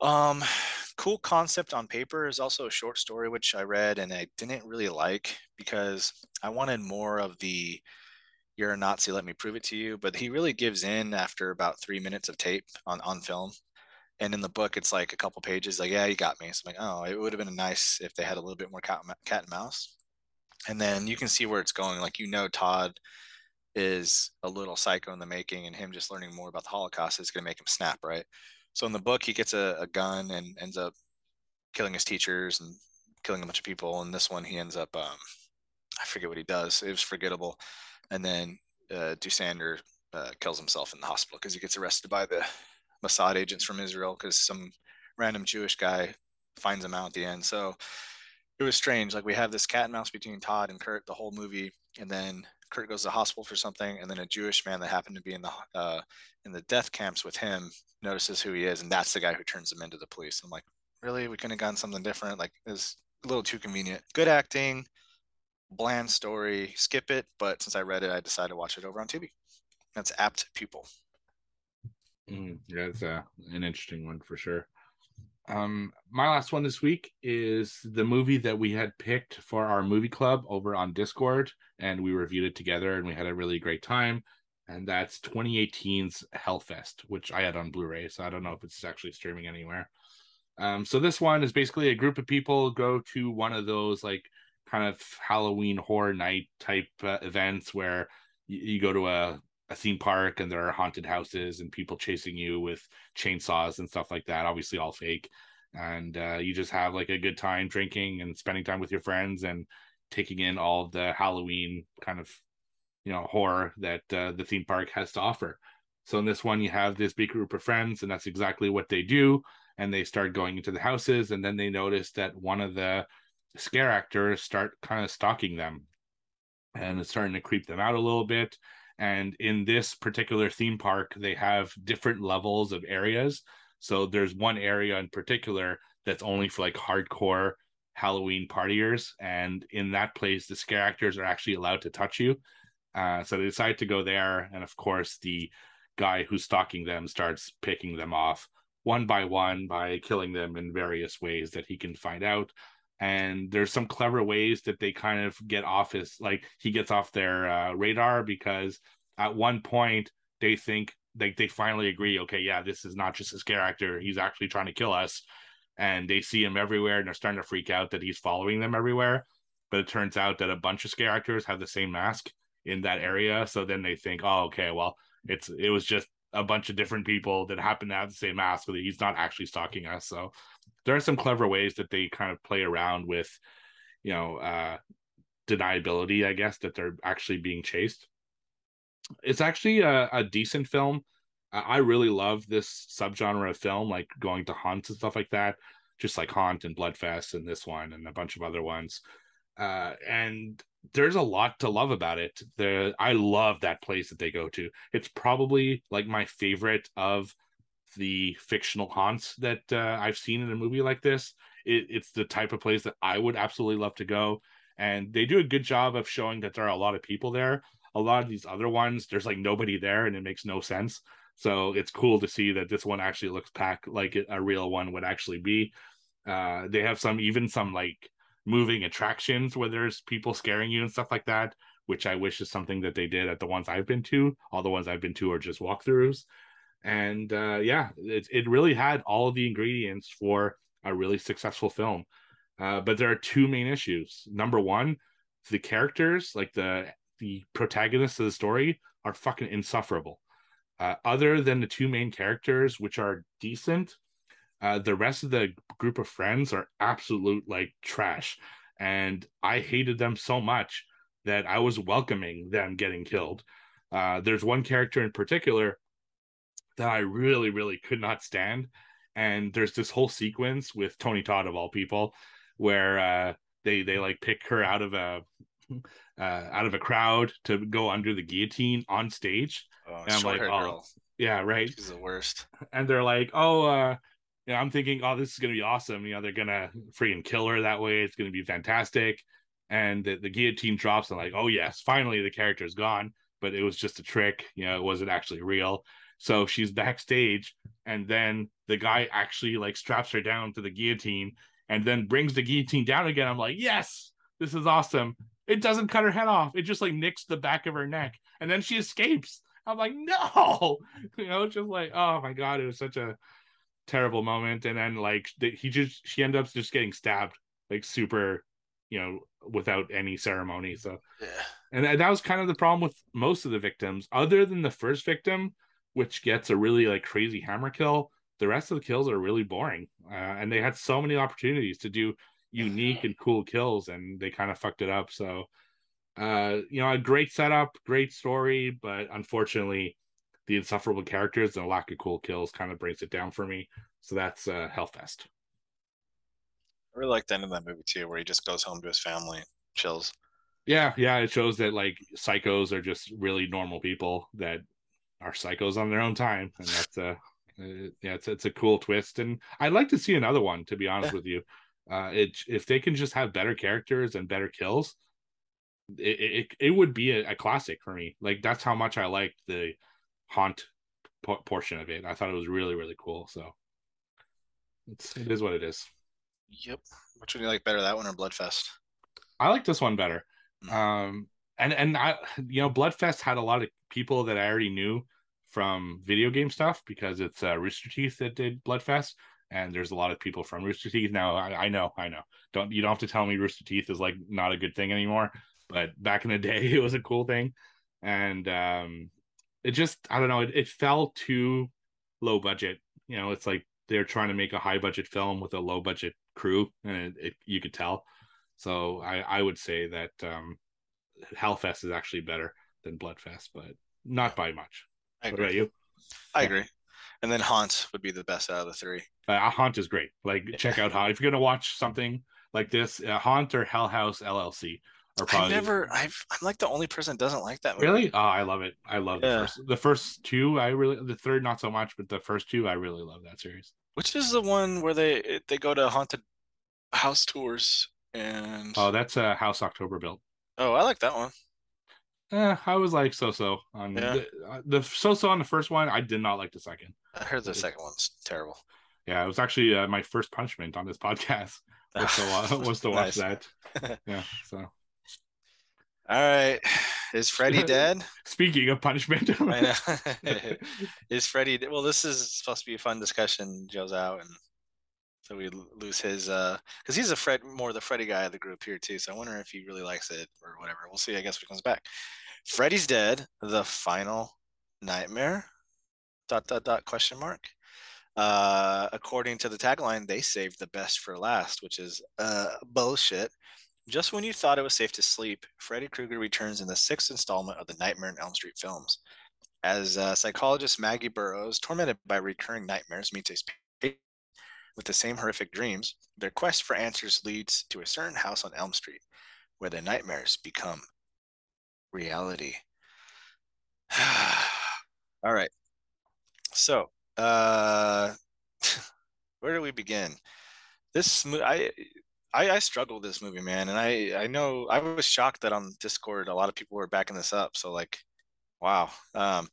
Um, (sighs) cool concept on paper is also a short story which I read and I didn't really like because I wanted more of the you're a Nazi, let me prove it to you. But he really gives in after about three minutes of tape on, on film. And in the book, it's like a couple pages, like, yeah, you got me. So I'm like, oh, it would have been nice if they had a little bit more cat, cat and mouse. And then you can see where it's going. Like, you know, Todd is a little psycho in the making, and him just learning more about the Holocaust is going to make him snap, right? So in the book, he gets a, a gun and ends up killing his teachers and killing a bunch of people. And this one, he ends up, um, I forget what he does. It was forgettable. And then uh, Dussander uh, kills himself in the hospital because he gets arrested by the Mossad agents from Israel because some random Jewish guy finds him out at the end. So it was strange. Like we have this cat and mouse between Todd and Kurt the whole movie, and then Kurt goes to the hospital for something, and then a Jewish man that happened to be in the uh, in the death camps with him notices who he is, and that's the guy who turns him into the police. I'm like, really? We couldn't have gotten something different. Like it's a little too convenient. Good acting, bland story. Skip it. But since I read it, I decided to watch it over on Tubi. That's apt pupil. Mm, yeah, it's uh, an interesting one for sure. Um, my last one this week is the movie that we had picked for our movie club over on Discord, and we reviewed it together, and we had a really great time. And that's 2018's Hellfest, which I had on Blu-ray, so I don't know if it's actually streaming anywhere. Um, so this one is basically a group of people go to one of those like kind of Halloween horror night type uh, events where you, you go to a a theme park and there are haunted houses and people chasing you with chainsaws and stuff like that obviously all fake and uh, you just have like a good time drinking and spending time with your friends and taking in all the halloween kind of you know horror that uh, the theme park has to offer so in this one you have this big group of friends and that's exactly what they do and they start going into the houses and then they notice that one of the scare actors start kind of stalking them and it's starting to creep them out a little bit and in this particular theme park, they have different levels of areas. So there's one area in particular that's only for like hardcore Halloween partiers. And in that place, the scare actors are actually allowed to touch you. Uh, so they decide to go there. And of course, the guy who's stalking them starts picking them off one by one by killing them in various ways that he can find out and there's some clever ways that they kind of get off his like he gets off their uh, radar because at one point they think like they finally agree okay yeah this is not just a scare actor he's actually trying to kill us and they see him everywhere and they're starting to freak out that he's following them everywhere. But it turns out that a bunch of scare actors have the same mask in that area. So then they think oh okay well it's it was just a bunch of different people that happen to have the same mask so he's not actually stalking us. So there are some clever ways that they kind of play around with you know uh deniability i guess that they're actually being chased. It's actually a, a decent film i really love this subgenre of film like going to haunts and stuff like that just like haunt and bloodfest and this one and a bunch of other ones uh and there's a lot to love about it the i love that place that they go to it's probably like my favorite of the fictional haunts that uh, I've seen in a movie like this. It, it's the type of place that I would absolutely love to go. And they do a good job of showing that there are a lot of people there. A lot of these other ones, there's like nobody there and it makes no sense. So it's cool to see that this one actually looks packed like a real one would actually be. Uh, they have some, even some like moving attractions where there's people scaring you and stuff like that, which I wish is something that they did at the ones I've been to. All the ones I've been to are just walkthroughs and uh, yeah, it it really had all of the ingredients for a really successful film. Uh, but there are two main issues. Number one, the characters, like the the protagonists of the story, are fucking insufferable. Uh, other than the two main characters, which are decent, uh, the rest of the group of friends are absolute like trash, and I hated them so much that I was welcoming them getting killed. Uh, there's one character in particular that I really, really could not stand. And there's this whole sequence with Tony Todd of all people, where uh, they they like pick her out of a (laughs) uh, out of a crowd to go under the guillotine on stage. Oh, and I'm like, oh, girl. yeah, right. She's the worst. And they're like, oh, uh, you know, I'm thinking, oh, this is gonna be awesome. You know, they're gonna freaking kill her that way. It's gonna be fantastic. And the, the guillotine drops, and like, oh yes, finally the character is gone. But it was just a trick. You know, it wasn't actually real. So she's backstage, and then the guy actually like straps her down to the guillotine and then brings the guillotine down again. I'm like, yes, this is awesome. It doesn't cut her head off. It just like nicks the back of her neck, and then she escapes. I'm like, no, (laughs) you know, just like, oh my god, it was such a terrible moment. And then like he just she ends up just getting stabbed, like super, you know, without any ceremony. So, yeah. and that was kind of the problem with most of the victims, other than the first victim which gets a really like crazy hammer kill. The rest of the kills are really boring, uh, and they had so many opportunities to do (sighs) unique and cool kills, and they kind of fucked it up. So, uh, you know, a great setup, great story, but unfortunately, the insufferable characters and a lack of cool kills kind of brings it down for me. So that's uh, Hellfest. I really like the end of that movie too, where he just goes home to his family, chills. Yeah, yeah, it shows that like psychos are just really normal people that are psychos on their own time, and that's uh, yeah, it's it's a cool twist, and I'd like to see another one. To be honest yeah. with you, uh, it if they can just have better characters and better kills, it it, it would be a, a classic for me. Like that's how much I liked the haunt po- portion of it. I thought it was really really cool. So it's it is what it is. Yep. Which one do you like better, that one or Bloodfest? I like this one better. Mm-hmm. Um, and and I, (sighs) you know, Bloodfest had a lot of people that I already knew from video game stuff because it's uh, Rooster Teeth that did Bloodfest, and there's a lot of people from Rooster Teeth now. I, I know, I know. Don't you don't have to tell me Rooster Teeth is like not a good thing anymore, but back in the (laughs) day, it was a cool thing, and um, it just I don't know, it, it fell too low budget. You know, it's like they're trying to make a high budget film with a low budget crew, and it, it, you could tell. So I I would say that um, Hellfest is actually better than Bloodfest, but not by much. I What agree. about you? I agree. And then Haunt would be the best out of the three. Uh, Haunt is great. Like check out Haunt if you're gonna watch something like this. Uh, Haunt or Hell House LLC are I probably never. I've. I'm like the only person that doesn't like that movie. really. Oh, I love it. I love Yeah. the first. The first two, I really. The third, not so much, but the first two, I really love that series. Which is the one where they they go to haunted house tours and Oh, that's uh, House October built. oh, I like that one. Eh, I was like so so on Yeah. the, uh, the so so on the first one. I did not like the second. I heard the It- second one's terrible. Yeah, it was actually uh, my first punishment on this (laughs) podcast was to, (laughs) was to watch Nice. that. (laughs) Yeah. So All right, (sighs) is Freddy (laughs) dead? speaking of punishment, I know. (laughs) (laughs) is Freddy? de- Well, this is supposed to be a fun discussion. Joe's out, and so we lose his uh, because he's a Fred more the Freddy guy of the group here too. So I wonder if he really likes it or whatever. We'll see. I guess when he comes back. Freddy's dead. The final nightmare. Dot dot dot question mark. Uh, according to the tagline, they saved the best for last, which is uh bullshit. Just when you thought it was safe to sleep, Freddy Krueger returns in the sixth installment of the Nightmare on Elm Street films. As uh, psychologist Maggie Burrows, tormented by recurring nightmares, meets a sp- with the same horrific dreams, their quest for answers leads to a certain house on Elm Street, where the nightmares become reality. (sighs) All right. So, uh, (laughs) where do we begin? This I, I I struggled with this movie, man, and I I know I was shocked that on Discord a lot of people were backing this up. So like, wow. Um,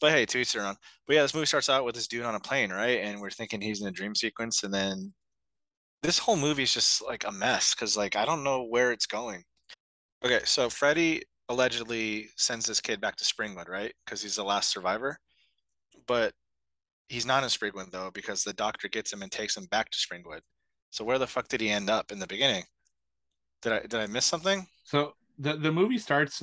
but hey, to their own. But yeah, this movie starts out with this dude on a plane, right? And we're thinking he's in a dream sequence, and then this whole movie is just like a mess because like I don't know where it's going. Okay, so Freddy allegedly sends this kid back to Springwood, right? Because he's the last survivor. But he's not in Springwood though, because the doctor gets him and takes him back to Springwood. So where the fuck did he end up in the beginning? Did I did I miss something? So the the movie starts.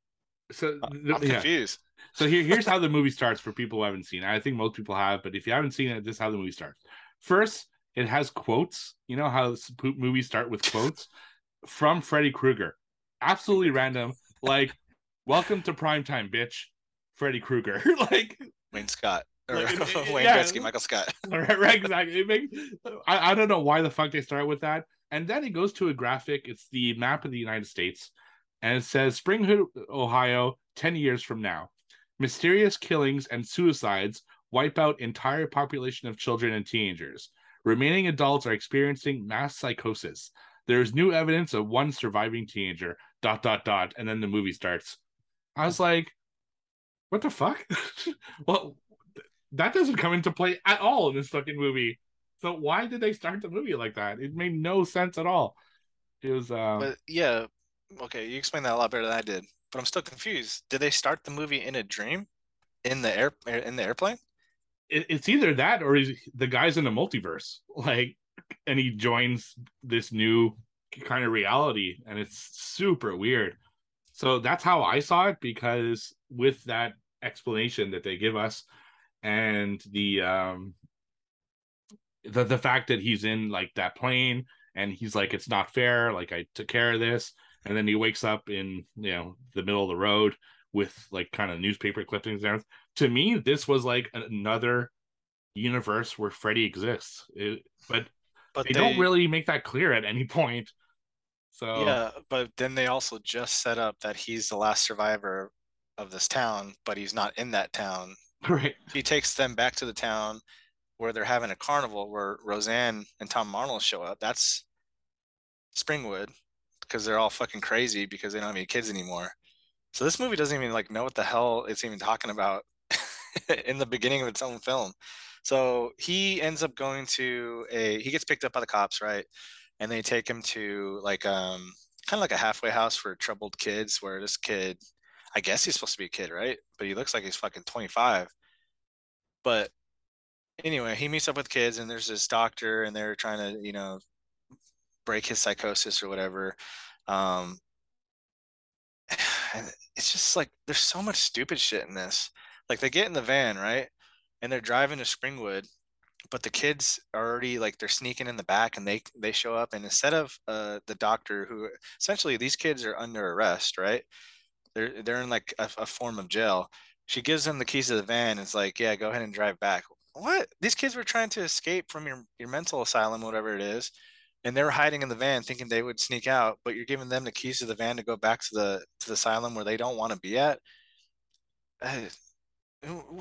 (laughs) so uh, the- I'm yeah. confused. So here here's how the (laughs) movie starts for people who haven't seen it. I think most people have, but if you haven't seen it, this is how the movie starts. First, it has quotes. You know how movies start with quotes from Freddy Krueger. Absolutely random. Like, "Welcome to primetime, bitch." Freddy Krueger. (laughs) like, Wayne Scott. Or Like, it- (laughs) Wayne yeah. Gretzky, Michael Scott. (laughs) right, right, exactly. Makes, I, I don't know why the fuck they start with that. And then it goes to a graphic. It's the map of the United States. And it says Springwood, Ohio, 10 years from now. Mysterious killings and suicides wipe out entire population of children and teenagers. Remaining adults are experiencing mass psychosis. There is new evidence of one surviving teenager. Dot dot dot. And then the movie starts. I was like, what the fuck? (laughs) well, that doesn't come into play at all in this fucking movie. So why did they start the movie like that? It made no sense at all. It was um But yeah, okay, you explained that a lot better than I did. But I'm still confused. Did they start the movie in a dream? In the air in the airplane? it, it's either that or he's, the guy's in the multiverse. (laughs) Like and he joins this new kind of reality and it's super weird. So that's how I saw it because with that explanation that they give us and the um the the fact that he's in like that plane and he's like it's not fair like I took care of this and then he wakes up in you know the middle of the road with like kind of newspaper clippings and everything. To me this was like another universe where Freddy exists. It, but But they, don't really make that clear at any (laughs) point. So Yeah, but then they also just set up that he's the last survivor of this town, but he's not in that town. (laughs) right. He takes them back to the town where they're having a carnival where Roseanne and Tom Arnold show up. That's Springwood because they're all fucking crazy because they don't have any kids anymore. So this movie doesn't even like know what the hell it's even talking about (laughs) in the beginning of its own film. So he ends up going to a he gets picked up by the cops, right? And they take him to like um kind of like a halfway house for troubled kids where this kid I guess he's supposed to be a kid, right? But he looks like he's fucking 25. But anyway, he meets up with kids, and there's this doctor, and they're trying to, you know, break his psychosis or whatever. Um, (sighs) it's just like there's so much stupid shit in this. Like they get in the van, right? And they're driving to Springwood, but the kids are already like they're sneaking in the back and they they show up and instead of uh the doctor who essentially these kids are under arrest, right? They're they're in like a, a form of jail. She gives them the keys to the van it's like, yeah, go ahead and drive back. What? These kids were trying to escape from your your mental asylum, whatever it is and they were hiding in the van thinking they would sneak out but you're giving them the keys to the van to go back to the to the asylum where they don't want to be at uh,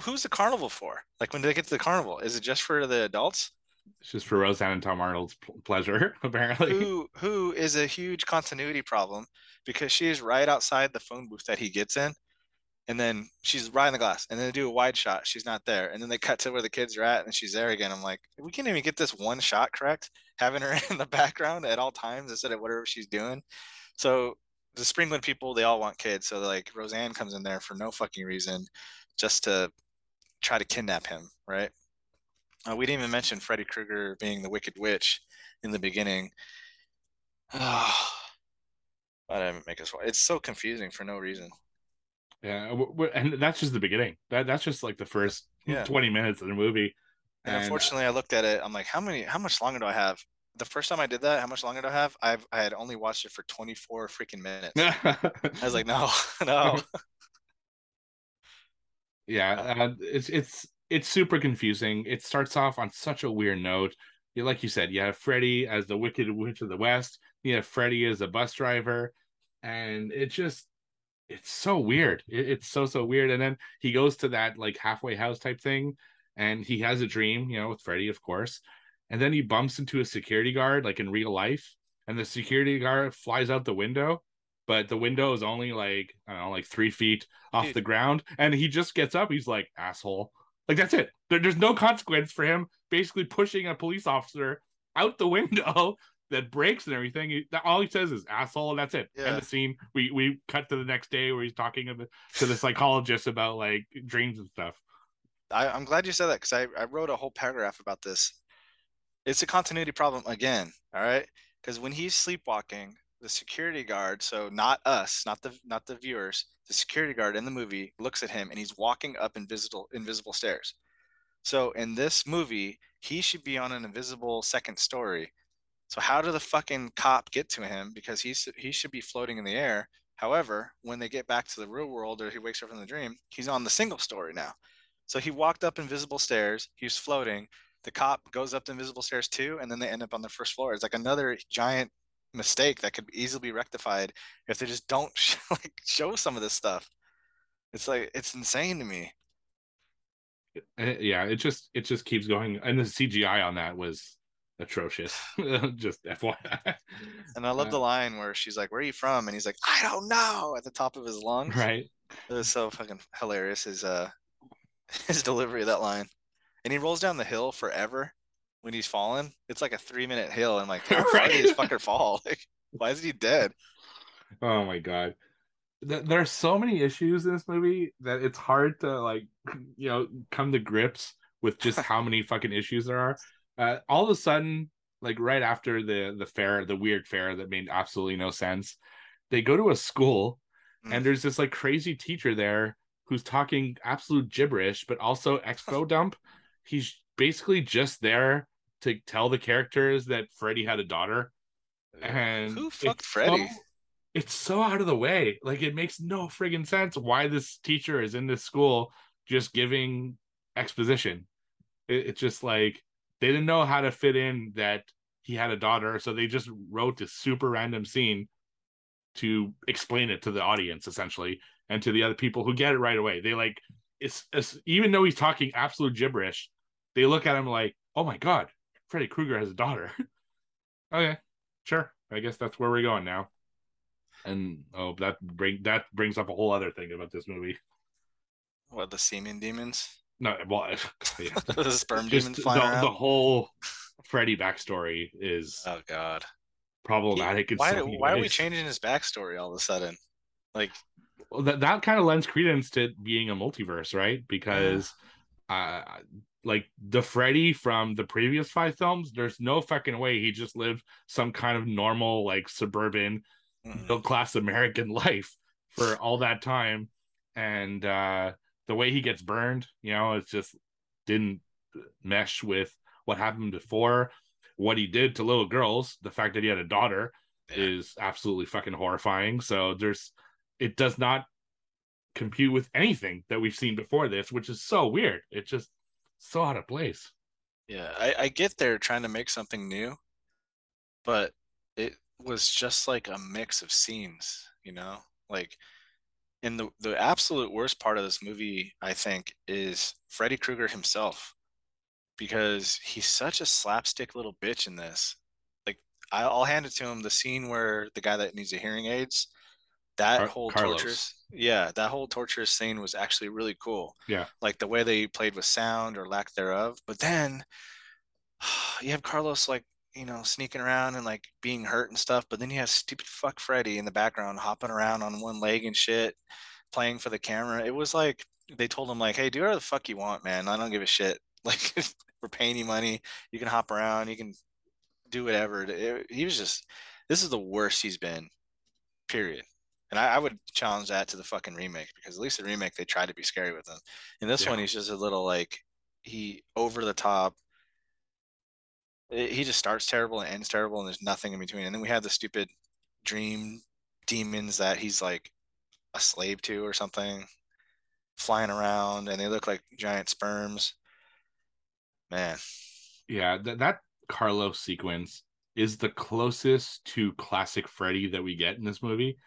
who's the carnival for like when do they get to the carnival is it just for the adults it's just for roseanne and tom arnold's pleasure (laughs) apparently who who is a huge continuity problem because she is right outside the phone booth that he gets in and then she's right in the glass and then they do a wide shot she's not there and then they (laughs) cut to where the kids are at and she's there again. I'm like we can't even get this one shot correct having her (laughs) in the background at all times instead of whatever she's doing. So the Springland people they all want kids so like roseanne comes in there for no fucking reason just to try to kidnap him right? Uh, we didn't even mention freddy krueger being the wicked witch in the beginning. (sighs) Oh, I didn't make us watch. it's so confusing for no reason yeah, and that's just the beginning. That that's just like the first yeah. twenty minutes of the movie. And, and unfortunately, I looked at it. I'm like, how many? How much longer do I have? The first time I did that, how much longer do I have? I've I had only watched it for 24 freaking minutes. (laughs) I was like, no, (laughs) no. (laughs) yeah, uh, it's it's it's super confusing. It starts off on such a weird note. Like you said, you have Freddy as the Wicked Witch of the West. You have Freddy as a bus driver, and it just it's so weird. It, it's so so weird. And then he goes to that like halfway house type thing, and he has a dream, you know, with Freddy, of course. And then he bumps into a security guard, like in real life, and the security guard flies out the window, but the window is only like I don't know, like three feet off Dude. the ground, and he just gets up. He's like asshole. Like that's it. There, there's no consequence for him basically pushing a police officer out the (laughs) window that breaks and everything. He, all he says is asshole, and that's it. Yeah. End the scene. We we cut to the next day where he's talking to the psychologist about like dreams and stuff. I, I'm glad you said that because I, I wrote a whole paragraph about this. It's a continuity problem again. All right, because when he's sleepwalking, the security guard, so not us, not the not the viewers, the security guard in the movie looks at him and he's walking up invisible invisible stairs. So in this movie, he should be on an invisible second story so how do the fucking cop get to him? Because he's he should be floating in the air. However, when they get back to the real world or he wakes up from the dream, he's on the single story now. So he walked up invisible stairs. He's floating. The cop goes up the invisible stairs too, and then they end up on the first floor. It's like another giant mistake that could easily be rectified if they just don't (laughs) like show some of this stuff. It's like it's insane to me. Eh, yeah, it just it just keeps going, and the CGI on that was atrocious. (laughs) Just FYI. And I love uh, the line where she's like, "Where are you from?" And he's like, "I don't know," at the top of his lungs. Right. It was so fucking hilarious. His uh, (laughs) his delivery of that line, and he rolls down the hill forever when he's falling. It's like a three minute hill, and like, (laughs) how right. did this fucker fall? Like, why is he dead? Oh my god. There are so many issues in this movie that it's hard to like, you know, come to grips with just how many fucking issues there are uh, all of a sudden, like right after the the fair, the weird fair that made absolutely no sense, they go to a school, mm. and there's this like crazy teacher there who's talking absolute gibberish, but also expo (laughs) dump. He's basically just there to tell the characters that Freddy had a daughter. And who fucked Freddy? So, it's so out of the way. Like it makes no friggin' sense why this teacher is in this school just giving exposition. It, it's just like they didn't know how to fit in that he had a daughter, so they just wrote this super random scene to explain it to the audience essentially and to the other people who get it right away. They like it's, it's even though he's talking absolute gibberish, they look at him like, "Oh my god, Freddy Krueger has a daughter." (laughs) okay, sure. I guess that's where we're going now. And oh, that bring that brings up a whole other thing about this movie. What the semen demons? No, well, (laughs) yeah. (laughs) the sperm demons flying the, the whole Freddy backstory is oh god problematic. He, why why ways. are we changing his backstory all of a sudden? Like well, that that kind of lends credence to being a multiverse, right? Because uh, like the Freddy from the previous five films, there's no fucking way he just lived some kind of normal, like suburban, Mhm. middle class American (laughs) life for all that time. And uh the way he gets burned, you know, it's just didn't mesh with what happened before. What he did to little girls, the fact that he had a daughter Yeah. is absolutely fucking horrifying. So there's it does not compute with anything that we've seen before this, which is so weird. It's just so out of place. Yeah, I, I get they're trying to make something new, but it was just like a mix of scenes, you know? Like, and the the absolute worst part of this movie, I think, is Freddy Krueger himself, because he's such a slapstick little bitch in this. Like, I, I'll hand it to him. The scene where the guy that needs the hearing aids, that Car- whole Carlos. torturous, yeah, that whole torturous scene was actually really cool Yeah. like the way they played with sound or lack thereof. But then (sighs) you have Carlos like you know sneaking around and like being hurt and stuff. But then you have stupid fuck Freddy in the background hopping around on one leg and shit, playing for the camera. It was like they told him like, "Hey, do whatever the fuck you want, man. I don't give a shit. (laughs) Like we're paying you money. You can hop around. You can do whatever." It- he was just. This is the worst he's been. Period. And I, I would challenge that to the fucking remake because at least the remake they tried to be scary with him. In this Yeah. one, he's just a little like he over the top. It- he just starts terrible and ends terrible, and there's nothing in between. And then we have the stupid dream demons that he's like a slave to or something, flying around, and they look like giant sperms. Man, Yeah, that that Carlos sequence is the closest to classic Freddy that we get in this movie.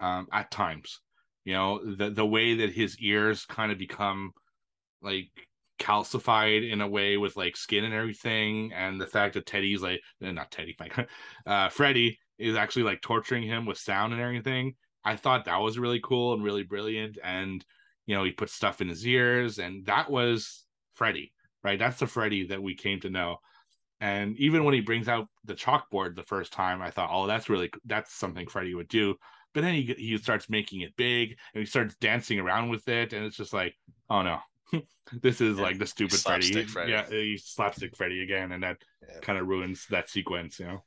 Um, at times, you know, the the way that his ears kind of become like calcified in a way with like skin and everything, and the fact that Teddy's like eh, not Teddy, (laughs) uh, Freddy is actually like torturing him with sound and everything. I thought that was really cool and really brilliant, and you know, he put stuff in his ears, and that was Freddy right? That's the Freddy that we came to know. And even when he brings out the chalkboard the first time, I thought, oh, that's really that's something Freddy would do. But then he he starts making it big and he starts dancing around with it, and it's just like, oh no, (laughs) this is Yeah, like the stupid Freddy. Freddy. Yeah, he's slapstick Freddy again, and that Yeah. kind of ruins that sequence, you know.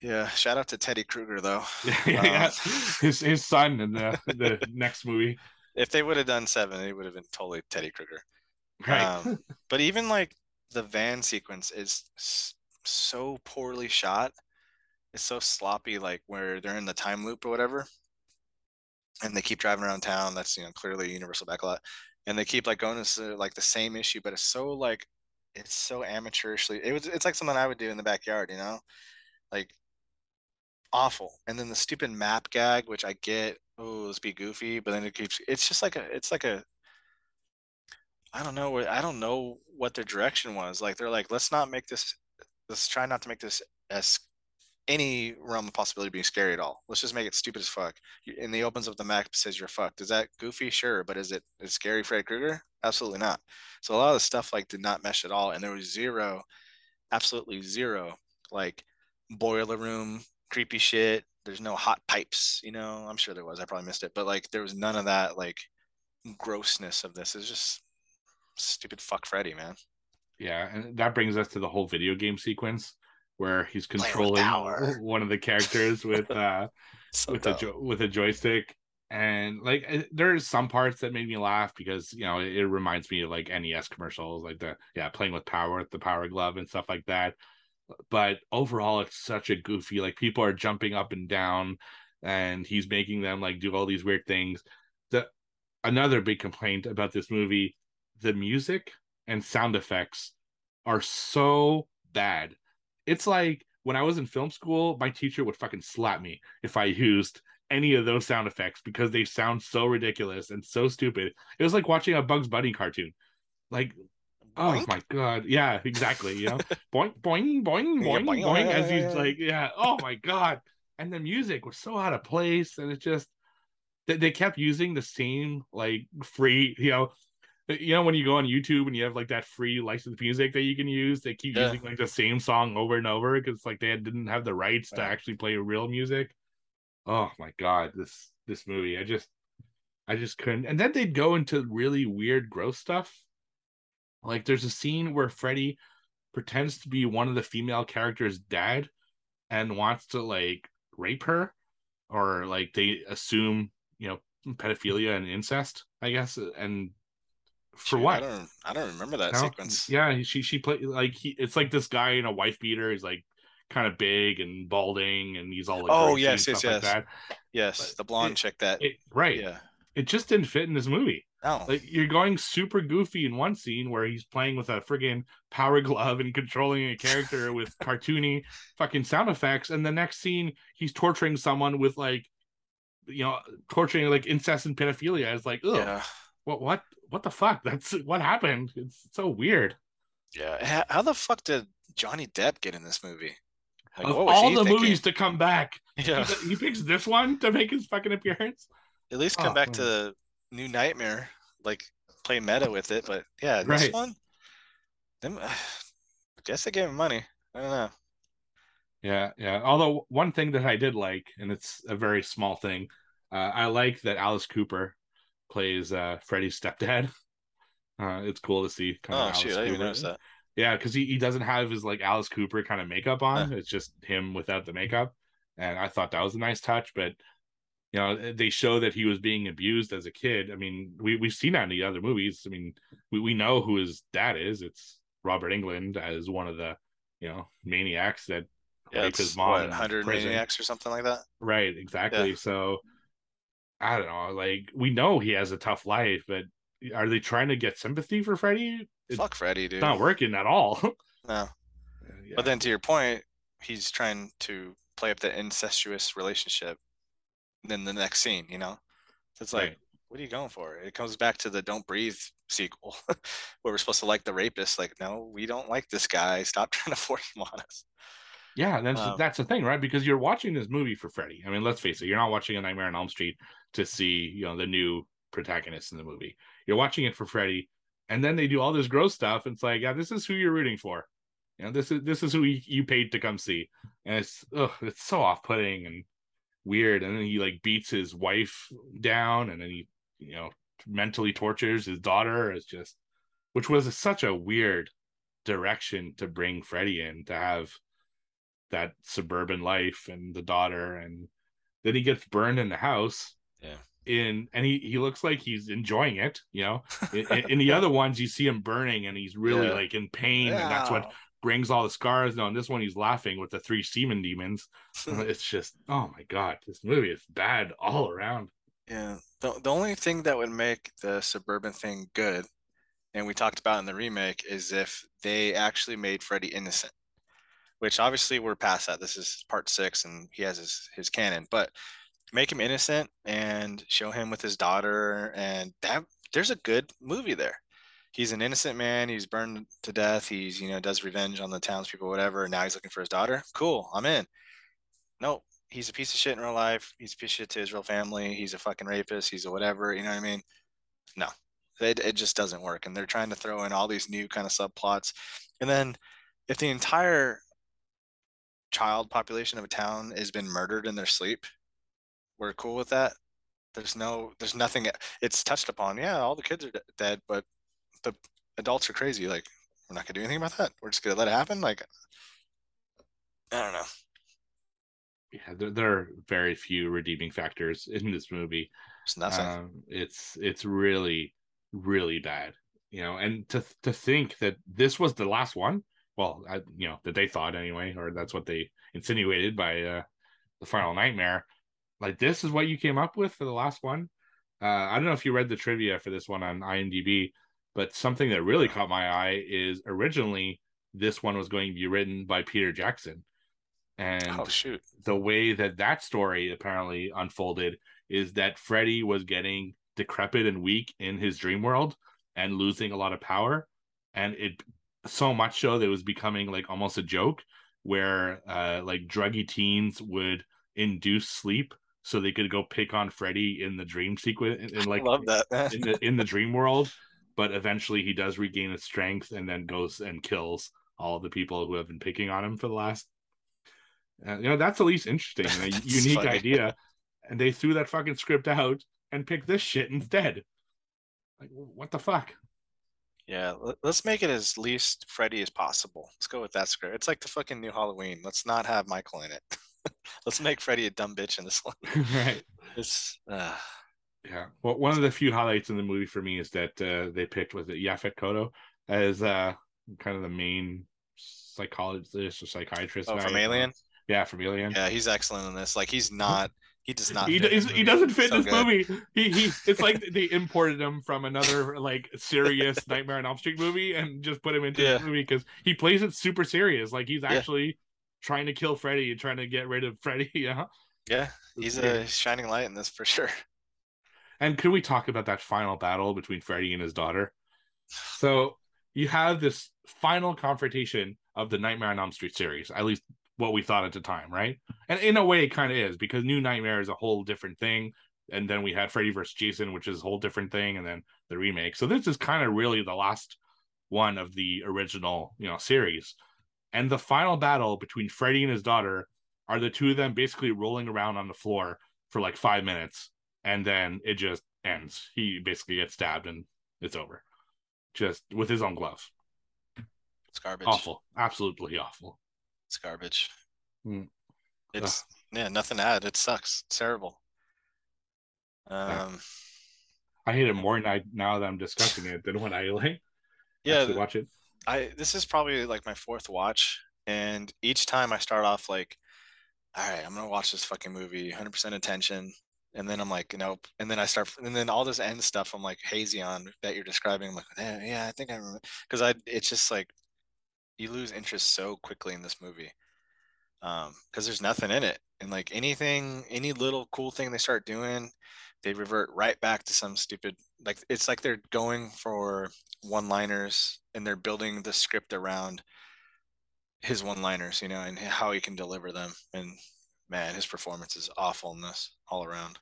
yeah. Shout out to Teddy Krueger though. (laughs) yeah, Um, (laughs) his his son in the the next movie, if they would have done seven, it would have been totally Teddy Krueger. right? Um, but even like the van sequence is so poorly shot. It's so sloppy, like where they're in the time loop or whatever, and they keep driving around town. That's you know clearly a universal backlot, and they keep like going to uh, like the same issue, but it's so like it's so amateurishly. It was it's like something I would do in the backyard, you know, like awful. And then the stupid map gag, which I get, oh, let's be goofy, but then it keeps. It's just like a. It's like a I don't know. I don't know what their direction was. Like they're like, let's not make this. Let's try not to make this as any realm of possibility being scary at all. Let's just make it stupid as fuck. And the opens up the map says you're fucked. Is that goofy? Sure, but is it is scary Freddy Krueger? Absolutely not. So a lot of the stuff like did not mesh at all, and there was zero, absolutely zero, like boiler room creepy shit. There's no hot pipes. You know, I'm sure there was. I probably missed it, but like there was none of that like grossness of this. It's just stupid fuck Freddy, man. Yeah, and that brings us to the whole video game sequence where he's controlling (laughs) one of the characters with (laughs) uh So with a jo- with a joystick. And like uh, there's some parts that made me laugh because you know it, it reminds me of like NES commercials like the yeah playing with power the power glove and stuff like that. But overall it's such a goofy like people are jumping up and down and he's making them like do all these weird things. The another big complaint about this movie the music and sound effects are so bad it's like when I was in film school, my teacher would fucking slap me if I used any of those sound effects because they sound so ridiculous and so stupid. It was like watching a Bugs Bunny cartoon. Like, oh Boink. my god, yeah, exactly. You know, (laughs) boing, boing, boing, Yeah, boing, boing, boing, as yeah, he's yeah. like, yeah, oh my god. And the music was so out of place, and it just they, they kept using the same like free, you know, Uh, you know when you go on YouTube and you have like that free licensed music that you can use, they keep Yeah. using like the same song over and over because like they didn't have the rights to actually play real music. Oh my god, this this movie, I just I just couldn't. And then they'd go into really weird, gross stuff. Like there's a scene where Freddy pretends to be one of the female characters' dad and wants to like rape her or like they assume, you know, pedophilia and incest, I guess. And for Shoot, what? I don't. I don't remember that sequence. Yeah, she she played like he. It's like this guy in a wife beater. He's like kind of big and balding, and he's all like Oh, greasy yes, yes, like yes. Yes, But the blonde it- chick. That. It, right. yeah. It just didn't fit in this movie. No. Like you're going super goofy in one scene where he's playing with a friggin' power (laughs) glove and controlling a character with (laughs) cartoony fucking sound effects, and the next scene he's torturing someone with like, you know, torturing like incest and pedophilia. It's like, ugh, yeah. what what what the fuck? (laughs) That's what happened. It's so weird. Yeah. How, the fuck did Johnny Depp get in this movie? Like, of what was all the thinking? movies to come back, (laughs) Yeah. he, he picks this one to make his fucking appearance. At least come Oh, back man. to New Nightmare, like play meta with it. But yeah, this Right. one, them. (sighs) I guess they gave him money. I don't know. Yeah, yeah. Although one thing that I did like, and it's a very small thing, uh, I like that Alice Cooper plays uh, Freddy's stepdad. (laughs) Uh, it's cool to see. Kind Oh of shoot, I didn't notice that. Yeah, because he, he doesn't have his like Alice Cooper kind of makeup on. It's just him without the makeup, and I thought that was a nice touch. But you know, they show that he was being abused as a kid. I mean, we we've seen that in the other movies. I mean, we we know who his dad is. It's Robert Englund as one of the you know maniacs that Yeah, raped his mom what, 100 maniacs or something like that. Right, exactly. So I don't know. Like we know he has a tough life, but are they trying to get sympathy for Freddy? It's Fuck Freddy, dude. not working at all. (laughs) No. Yeah. But then to your point, he's trying to play up the incestuous relationship Then the next scene, you know? So it's like, Right. what are you going for? It comes back to the Don't Breathe sequel, (laughs) where we're supposed to like the rapist. Like, no, we don't like this guy. Stop (laughs) trying to force him on us. Yeah, that's Um, that's the thing, right? Because you're watching this movie for Freddy. I mean, let's face it, you're not watching a Nightmare on Elm Street to see, you know, the new protagonist in the movie. You're watching it for Freddy, and then they do all this gross stuff. And it's like, yeah, this is who you're rooting for. You know, this is this is who you paid to come see, and it's ugh, it's so off putting and weird. And then he like beats his wife down, and then he you know mentally tortures his daughter. It's just, which was such a weird direction to bring Freddy in to have that suburban life and the daughter and then he gets burned in the house Yeah. in and he he looks like he's enjoying it you know in, in- in the other ones you see him burning and he's really Yeah. like in pain and that's what brings all the scars no in this one he's laughing with the three semen demons (laughs) uh, it's just oh my god this movie is bad all around Yeah. The, the only thing that would make the suburban thing good, and we talked about in the remake, is if they actually made Freddy innocent. Which obviously we're past that. This is part six and he has his, his canon. But make him innocent and show him with his daughter and that there's a good movie there. He's an innocent man, he's burned to death, he's you know, does revenge on the townspeople, whatever, and now he's looking for his daughter. Cool, I'm in. Nope he's a piece of shit in real life. He's a piece of shit to his real family. He's a fucking rapist. He's a whatever. You know what I mean? No, it, it just doesn't work. And they're trying to throw in all these new kind of subplots. And then if the entire child population of a town has been murdered in their sleep, we're cool with that. There's no, there's nothing. It's touched upon. Yeah, all the kids are de- dead, but the adults are crazy. Like, we're not gonna do anything about that. We're just gonna let it happen. Like, I don't know. yeah there, there are very few redeeming factors in this movie It's nothing. Um, it's it's really really bad, you know. And to to think that this was the last one, well, I, you know that they thought anyway, or that's what they insinuated by uh, the final nightmare. Like this is what you came up with for the last one. Uh, I don't know if you read the trivia for this one on IMDb, but something that really caught my eye is originally this one was going to be written by Peter Jackson, and oh shoot. the way that that story apparently unfolded is that Freddy was getting decrepit and weak in his dream world and losing a lot of power, and it so much so that it was becoming like almost a joke where uh like druggy teens would induce sleep so they could go pick on Freddy in the dream sequence and, like I love that. (laughs) in the in the dream world but eventually he does regain his strength and then goes and kills all the people who have been picking on him for the last uh, you know that's at least interesting and a (laughs) unique funny. idea and they threw that fucking script out and picked this shit instead like what the fuck Yeah, let's make it as least Freddy as possible. Let's go with that script. It's like the fucking new Halloween. Let's not have Michael in it. (laughs) (laughs) let's make Freddy a dumb bitch in this one. (laughs) right. It's uh, Yeah. Well, one of the few highlights in the movie for me is that uh, they picked was it Yaphet Kotto as uh, kind of the main psychologist or psychiatrist. oh guy. from Alien. Yeah, from Alien. Yeah, he's excellent in this. Like he's not. He does not. He, does, he doesn't fit So in this good. movie. He he. It's like (laughs) they imported him from another like serious Nightmare on Elm Street movie and just put him into Yeah. this movie because he plays it super serious. Like he's actually trying to kill Freddy and trying to get rid of Freddy. (laughs) Yeah. Yeah, he's a shining light in this for sure. And could we talk about that final battle between Freddy and his daughter? So you have this final confrontation of the Nightmare on Elm Street series, at least what we thought at the time, right? And in a way, it kind of is because New Nightmare is a whole different thing. And then we had Freddy vs. Jason, which is a whole different thing, and then the remake. So this is kind of really the last one of the original, you know, series. And the final battle between Freddy and his daughter are the two of them basically rolling around on the floor for like five minutes and then it just ends. He basically gets stabbed and it's over. Just with his own glove. It's garbage. Awful. Absolutely awful. It's garbage. Mm. It's yeah, nothing to add. It sucks. It's terrible. Um, I hate it more now, now that I'm discussing it than when I like yeah, actually watch it. I this is probably like my fourth watch, and each time I start off like, all right, I'm gonna watch this fucking movie, 100% attention, and then I'm like, nope, and then I start, and then all this end stuff I'm like hazy on that you're describing. I'm like, yeah, yeah I think I remember, because I it's just like you lose interest so quickly in this movie, um, because there's nothing in it, and like anything, any little cool thing they start doing, they revert right back to some stupid like it's like they're going for one liners and they're building the script around his one liners you know and how he can deliver them and man his performance is awful in this all around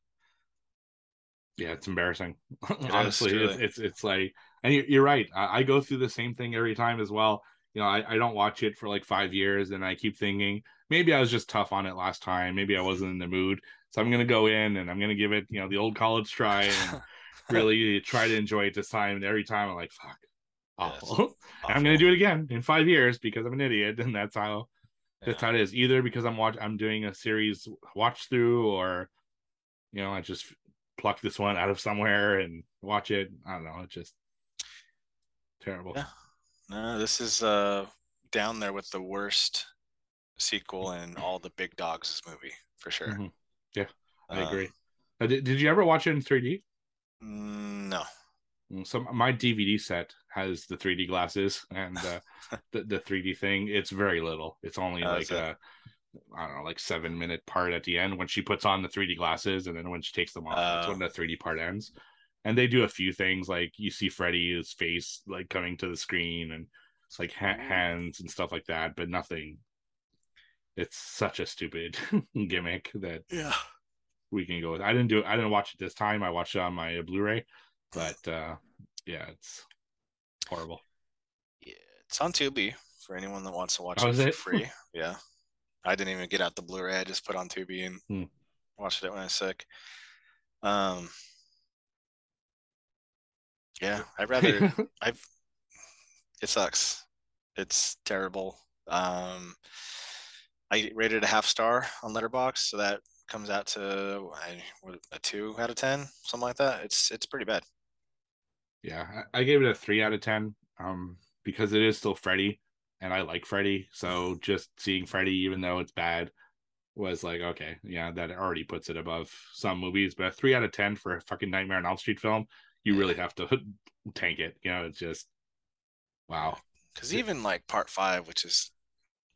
Yeah, it's embarrassing. (laughs) is, Honestly, it's, it's it's like, and you- you're right. I, I go through the same thing every time as well. You know, I, I don't watch it for like five years, and I keep thinking maybe I was just tough on it last time. Maybe I wasn't in the mood, so I'm gonna go in and I'm gonna give it, you know, the old college try and (laughs) really try to enjoy it this time. And every time I'm like, fuck, awful. (laughs) And I'm gonna do it again in five years because I'm an idiot, and that's how that's how it is. Either because I'm watch I'm doing a series watch through, or you know, I just pluck this one out of somewhere and watch it. I don't know. It's just terrible. Yeah. no this is uh down there with the worst sequel in all the big dogs movie for sure Mhm. I Um, agree. Uh, did, did you ever watch it in 3D? mm, no Mm, So my DVD set has the 3D glasses and uh, (laughs) the the 3D thing. It's very little. It's only Oh, like a I don't know, like seven minute part at the end when she puts on the 3D glasses, and then when she takes them off, that's Oh. when the 3D part ends. And they do a few things like you see Freddy's face like coming to the screen and it's like ha- hands and stuff like that, but nothing. It's such a stupid (laughs) gimmick that yeah we can go with. I didn't do it. I didn't watch it this time. I watched it on my Blu-ray, but uh yeah, it's horrible. Yeah, it's on Tubi for anyone that wants to watch Oh, it for it? free. Yeah, I didn't even get out the Blu-ray. I just put on Tubi and Hmm. watched it when I was sick. Um, yeah, I'd rather. (laughs) I've. It sucks. It's terrible. Um, I rated a half star on Letterboxd, so that comes out to I, what, a two out of ten, something like that. It's it's pretty bad. yeah, I, I gave it a three out of ten. Um, because it is still Freddy, and I like Freddy. So just seeing Freddy, even though it's bad, was like okay, yeah, that already puts it above some movies. But a three out of ten for a fucking Nightmare on Elm Street film, you really have to (laughs) tank it. You know, it's just wow. Because even like part five, which is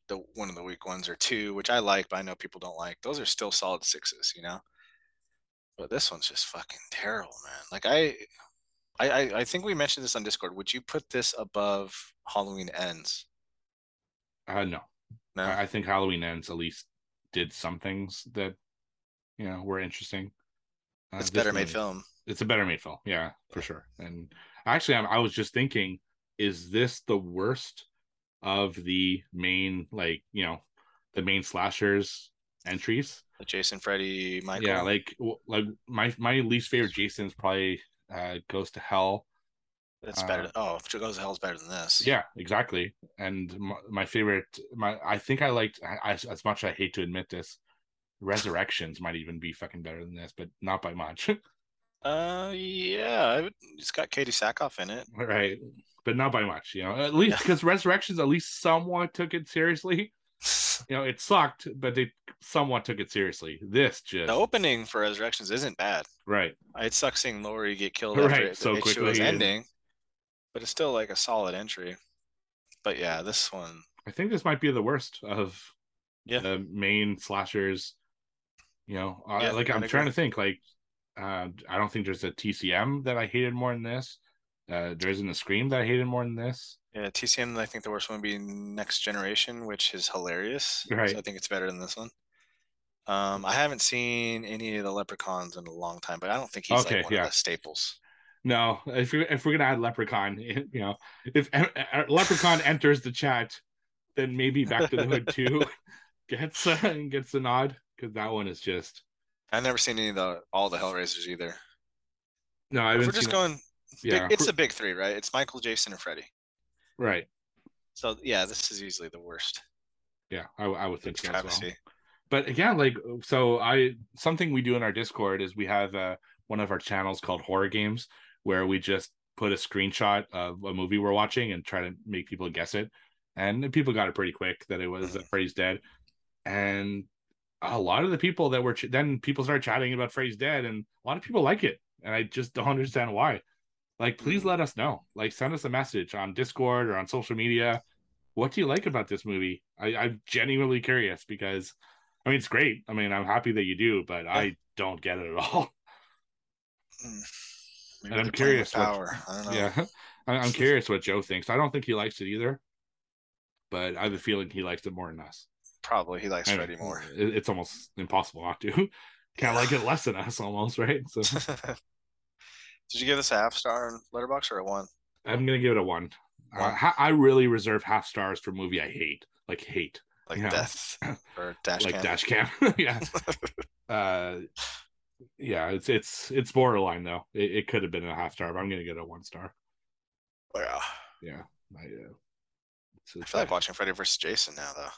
the one of the weak ones, or two, which I like, but I know people don't like, those are still solid sixes, you know. But this one's just fucking terrible, man. Like I, I, I, think we mentioned this on Discord. Would you put this above Halloween Ends? Uh, no, No. I, I think Halloween Ends at least did some things that you know were interesting. Uh, it's better made movie- film. It's a better made film, yeah, for sure. And actually, I'm, I was just thinking, is this the worst of the main, like you know, the main slashers entries? The Jason, Freddy, Michael. Yeah, like like my my least favorite Jason's probably uh, Goes to Hell, It's Uh, better. Oh, Goes to Hell's better than this. Yeah, exactly. And my, my favorite, my I think I liked I, I- as much. I hate to admit this. Resurrections might even be fucking better than this, but not by much, (laughs) Uh, yeah. It's got Katee Sackhoff in it. right? But not by much, you know. At least Yeah. because Resurrections at least somewhat took it seriously. (laughs) You know, it sucked, but they somewhat took it seriously. This just the opening for Resurrections isn't bad. right. It sucks seeing Laurie get killed (laughs) Right, after it, so issue was quickly ending, but it's still like a solid entry. But yeah, this one, I think this might be the worst of Yeah. the main slashers. You know, uh, like I'm trying to think. Like, uh, I don't think there's a TCM that I hated more than this. Uh, there isn't a Scream that I hated more than this. yeah, TCM. I think the worst one would be Next Generation, which is hilarious. So Right. I think it's better than this one. Um, I haven't seen any of the Leprechauns in a long time, but I don't think he's Okay, like one yeah. of the staples. No, if we if we're gonna add Leprechaun, (laughs) you know, if uh, uh, Leprechaun enters the chat, then maybe Back to the Hood (laughs) two gets uh, gets a nod because that one is just I've never seen any of the all the Hellraisers either. no. I If haven't we're just going, Yeah, it's a big three, right? It's Michael, Jason, and Freddy. right. So yeah, this is easily the worst. Yeah, I, I would think so as well. but again like so i something we do in our discord is we have uh, one of our channels called horror games where we just put a screenshot of a movie we're watching and try to make people guess it and people got it pretty quick that it was uh, freddy's dead and a lot of the people that were ch- then people started chatting about freddy's dead and a lot of people like it and i just don't (laughs) understand why like please let us know like send us a message on discord or on social media what do you like about this movie I, i'm genuinely curious because I mean, it's great. I mean, I'm happy that you do, but I don't get it at all. (laughs) Hmm. And I'm they're playing with curious what- Power. I don't know. Yeah, (laughs) I'm curious what Joe thinks. I don't think he likes it either, but I have a feeling he likes it more than us. Probably he likes I- Freddy more. It's almost impossible not to. (laughs) Can't like it less than us, almost, right? So Did you give this a half star in Letterboxd or a one? I'm gonna give it a one. Uh, One. ha- I really reserve half stars for movie I hate, like hate, Like Yeah. Death (laughs) or Dash like Cam? Dash Cam. (laughs) yeah, (laughs) uh, yeah. It's it's it's borderline though. It, it could have been a half star, but I'm gonna get a one star. yeah. Yeah, I, uh, it's, I it's feel like watching Freddy vs. Jason now though.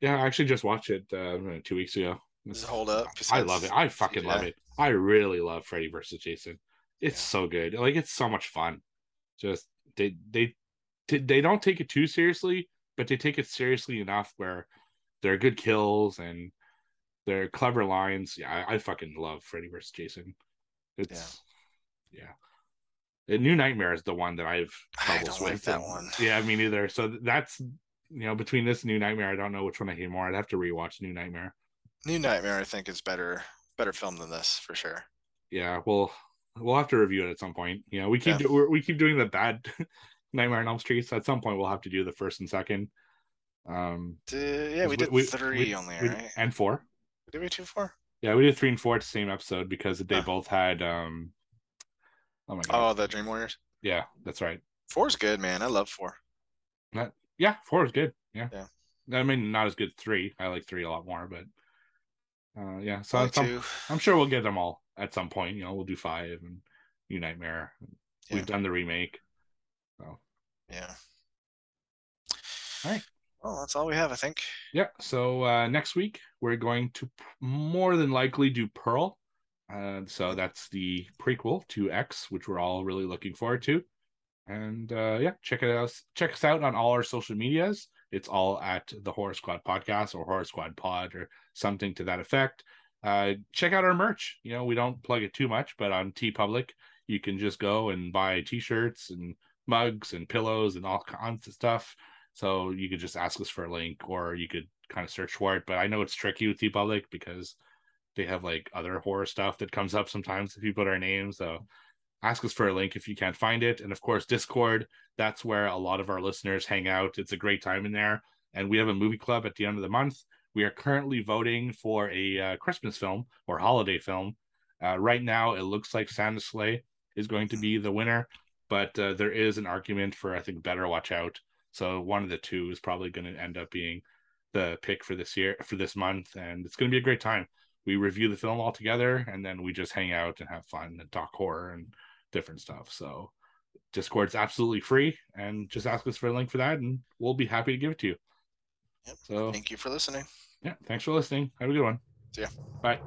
Yeah, I actually just watched it uh, two weeks ago. Does it hold up? I love it. I fucking love it. I really love Freddy versus Jason. It's Yeah. so good. Like it's so much fun. Just they they they don't take it too seriously, but they take it seriously enough where they're good kills and they're clever lines. Yeah, I, I fucking love Freddy versus Jason. It's yeah. The New Nightmare is the one that I've I troubles don't like with. that and- one. Yeah, me neither. So that's you know between this and New Nightmare, I don't know which one I hate more. I'd have to rewatch New Nightmare. New Nightmare, I think, is better better film than this for sure. yeah we'll we'll have to review it at some point you know we keep Yeah. we're, we keep doing the bad (laughs) nightmare on elm street so at some point we'll have to do the first and second um D- yeah, we did we, three we- only, we- right? and four Did we two four? yeah we did three and four at the same episode because they Huh. both had um oh my god Oh, the Dream Warriors. yeah that's right Four's good, man. I love four. yeah four is good yeah Yeah. i mean not as good three i like three a lot more but uh yeah so I like at some- i'm sure we'll get them all at some point you know we'll do five and new nightmare Yeah. we've done the remake So Yeah. All right. Well, that's all we have, I think. Yeah. So uh, next week we're going to more than likely do Pearl. Uh, so that's the prequel to X, which we're all really looking forward to. And uh, yeah, check it out. Check us out on all our social medias. It's all at the Horror Squad Podcast or Horror Squad Pod or something to that effect. Uh, check out our merch. You know, we don't plug it too much, but on TeePublic, you can just go and buy T-shirts and mugs and pillows and all kinds of stuff. So you could just ask us for a link, or you could kind of search for it. But I know it's tricky with TeePublic because they have like other horror stuff that comes up sometimes if you put our name. So ask us for a link if you can't find it. And of course, Discord, that's where a lot of our listeners hang out. It's a great time in there. And we have a movie club at the end of the month. We are currently voting for a uh, Christmas film or holiday film. Uh, right now, it looks like Santa's Slay is going to be the winner, but uh, there is an argument for I think Better Watch Out. So one of the two is probably going to end up being the pick for this year for this month, and it's going to be a great time. We review the film all together, and then we just hang out and have fun and talk horror and different stuff. So Discord's absolutely free, and just ask us for a link for that, and we'll be happy to give it to you. Yep. So thank you for listening. Yeah. Thanks for listening. Have a good one. See ya. Bye.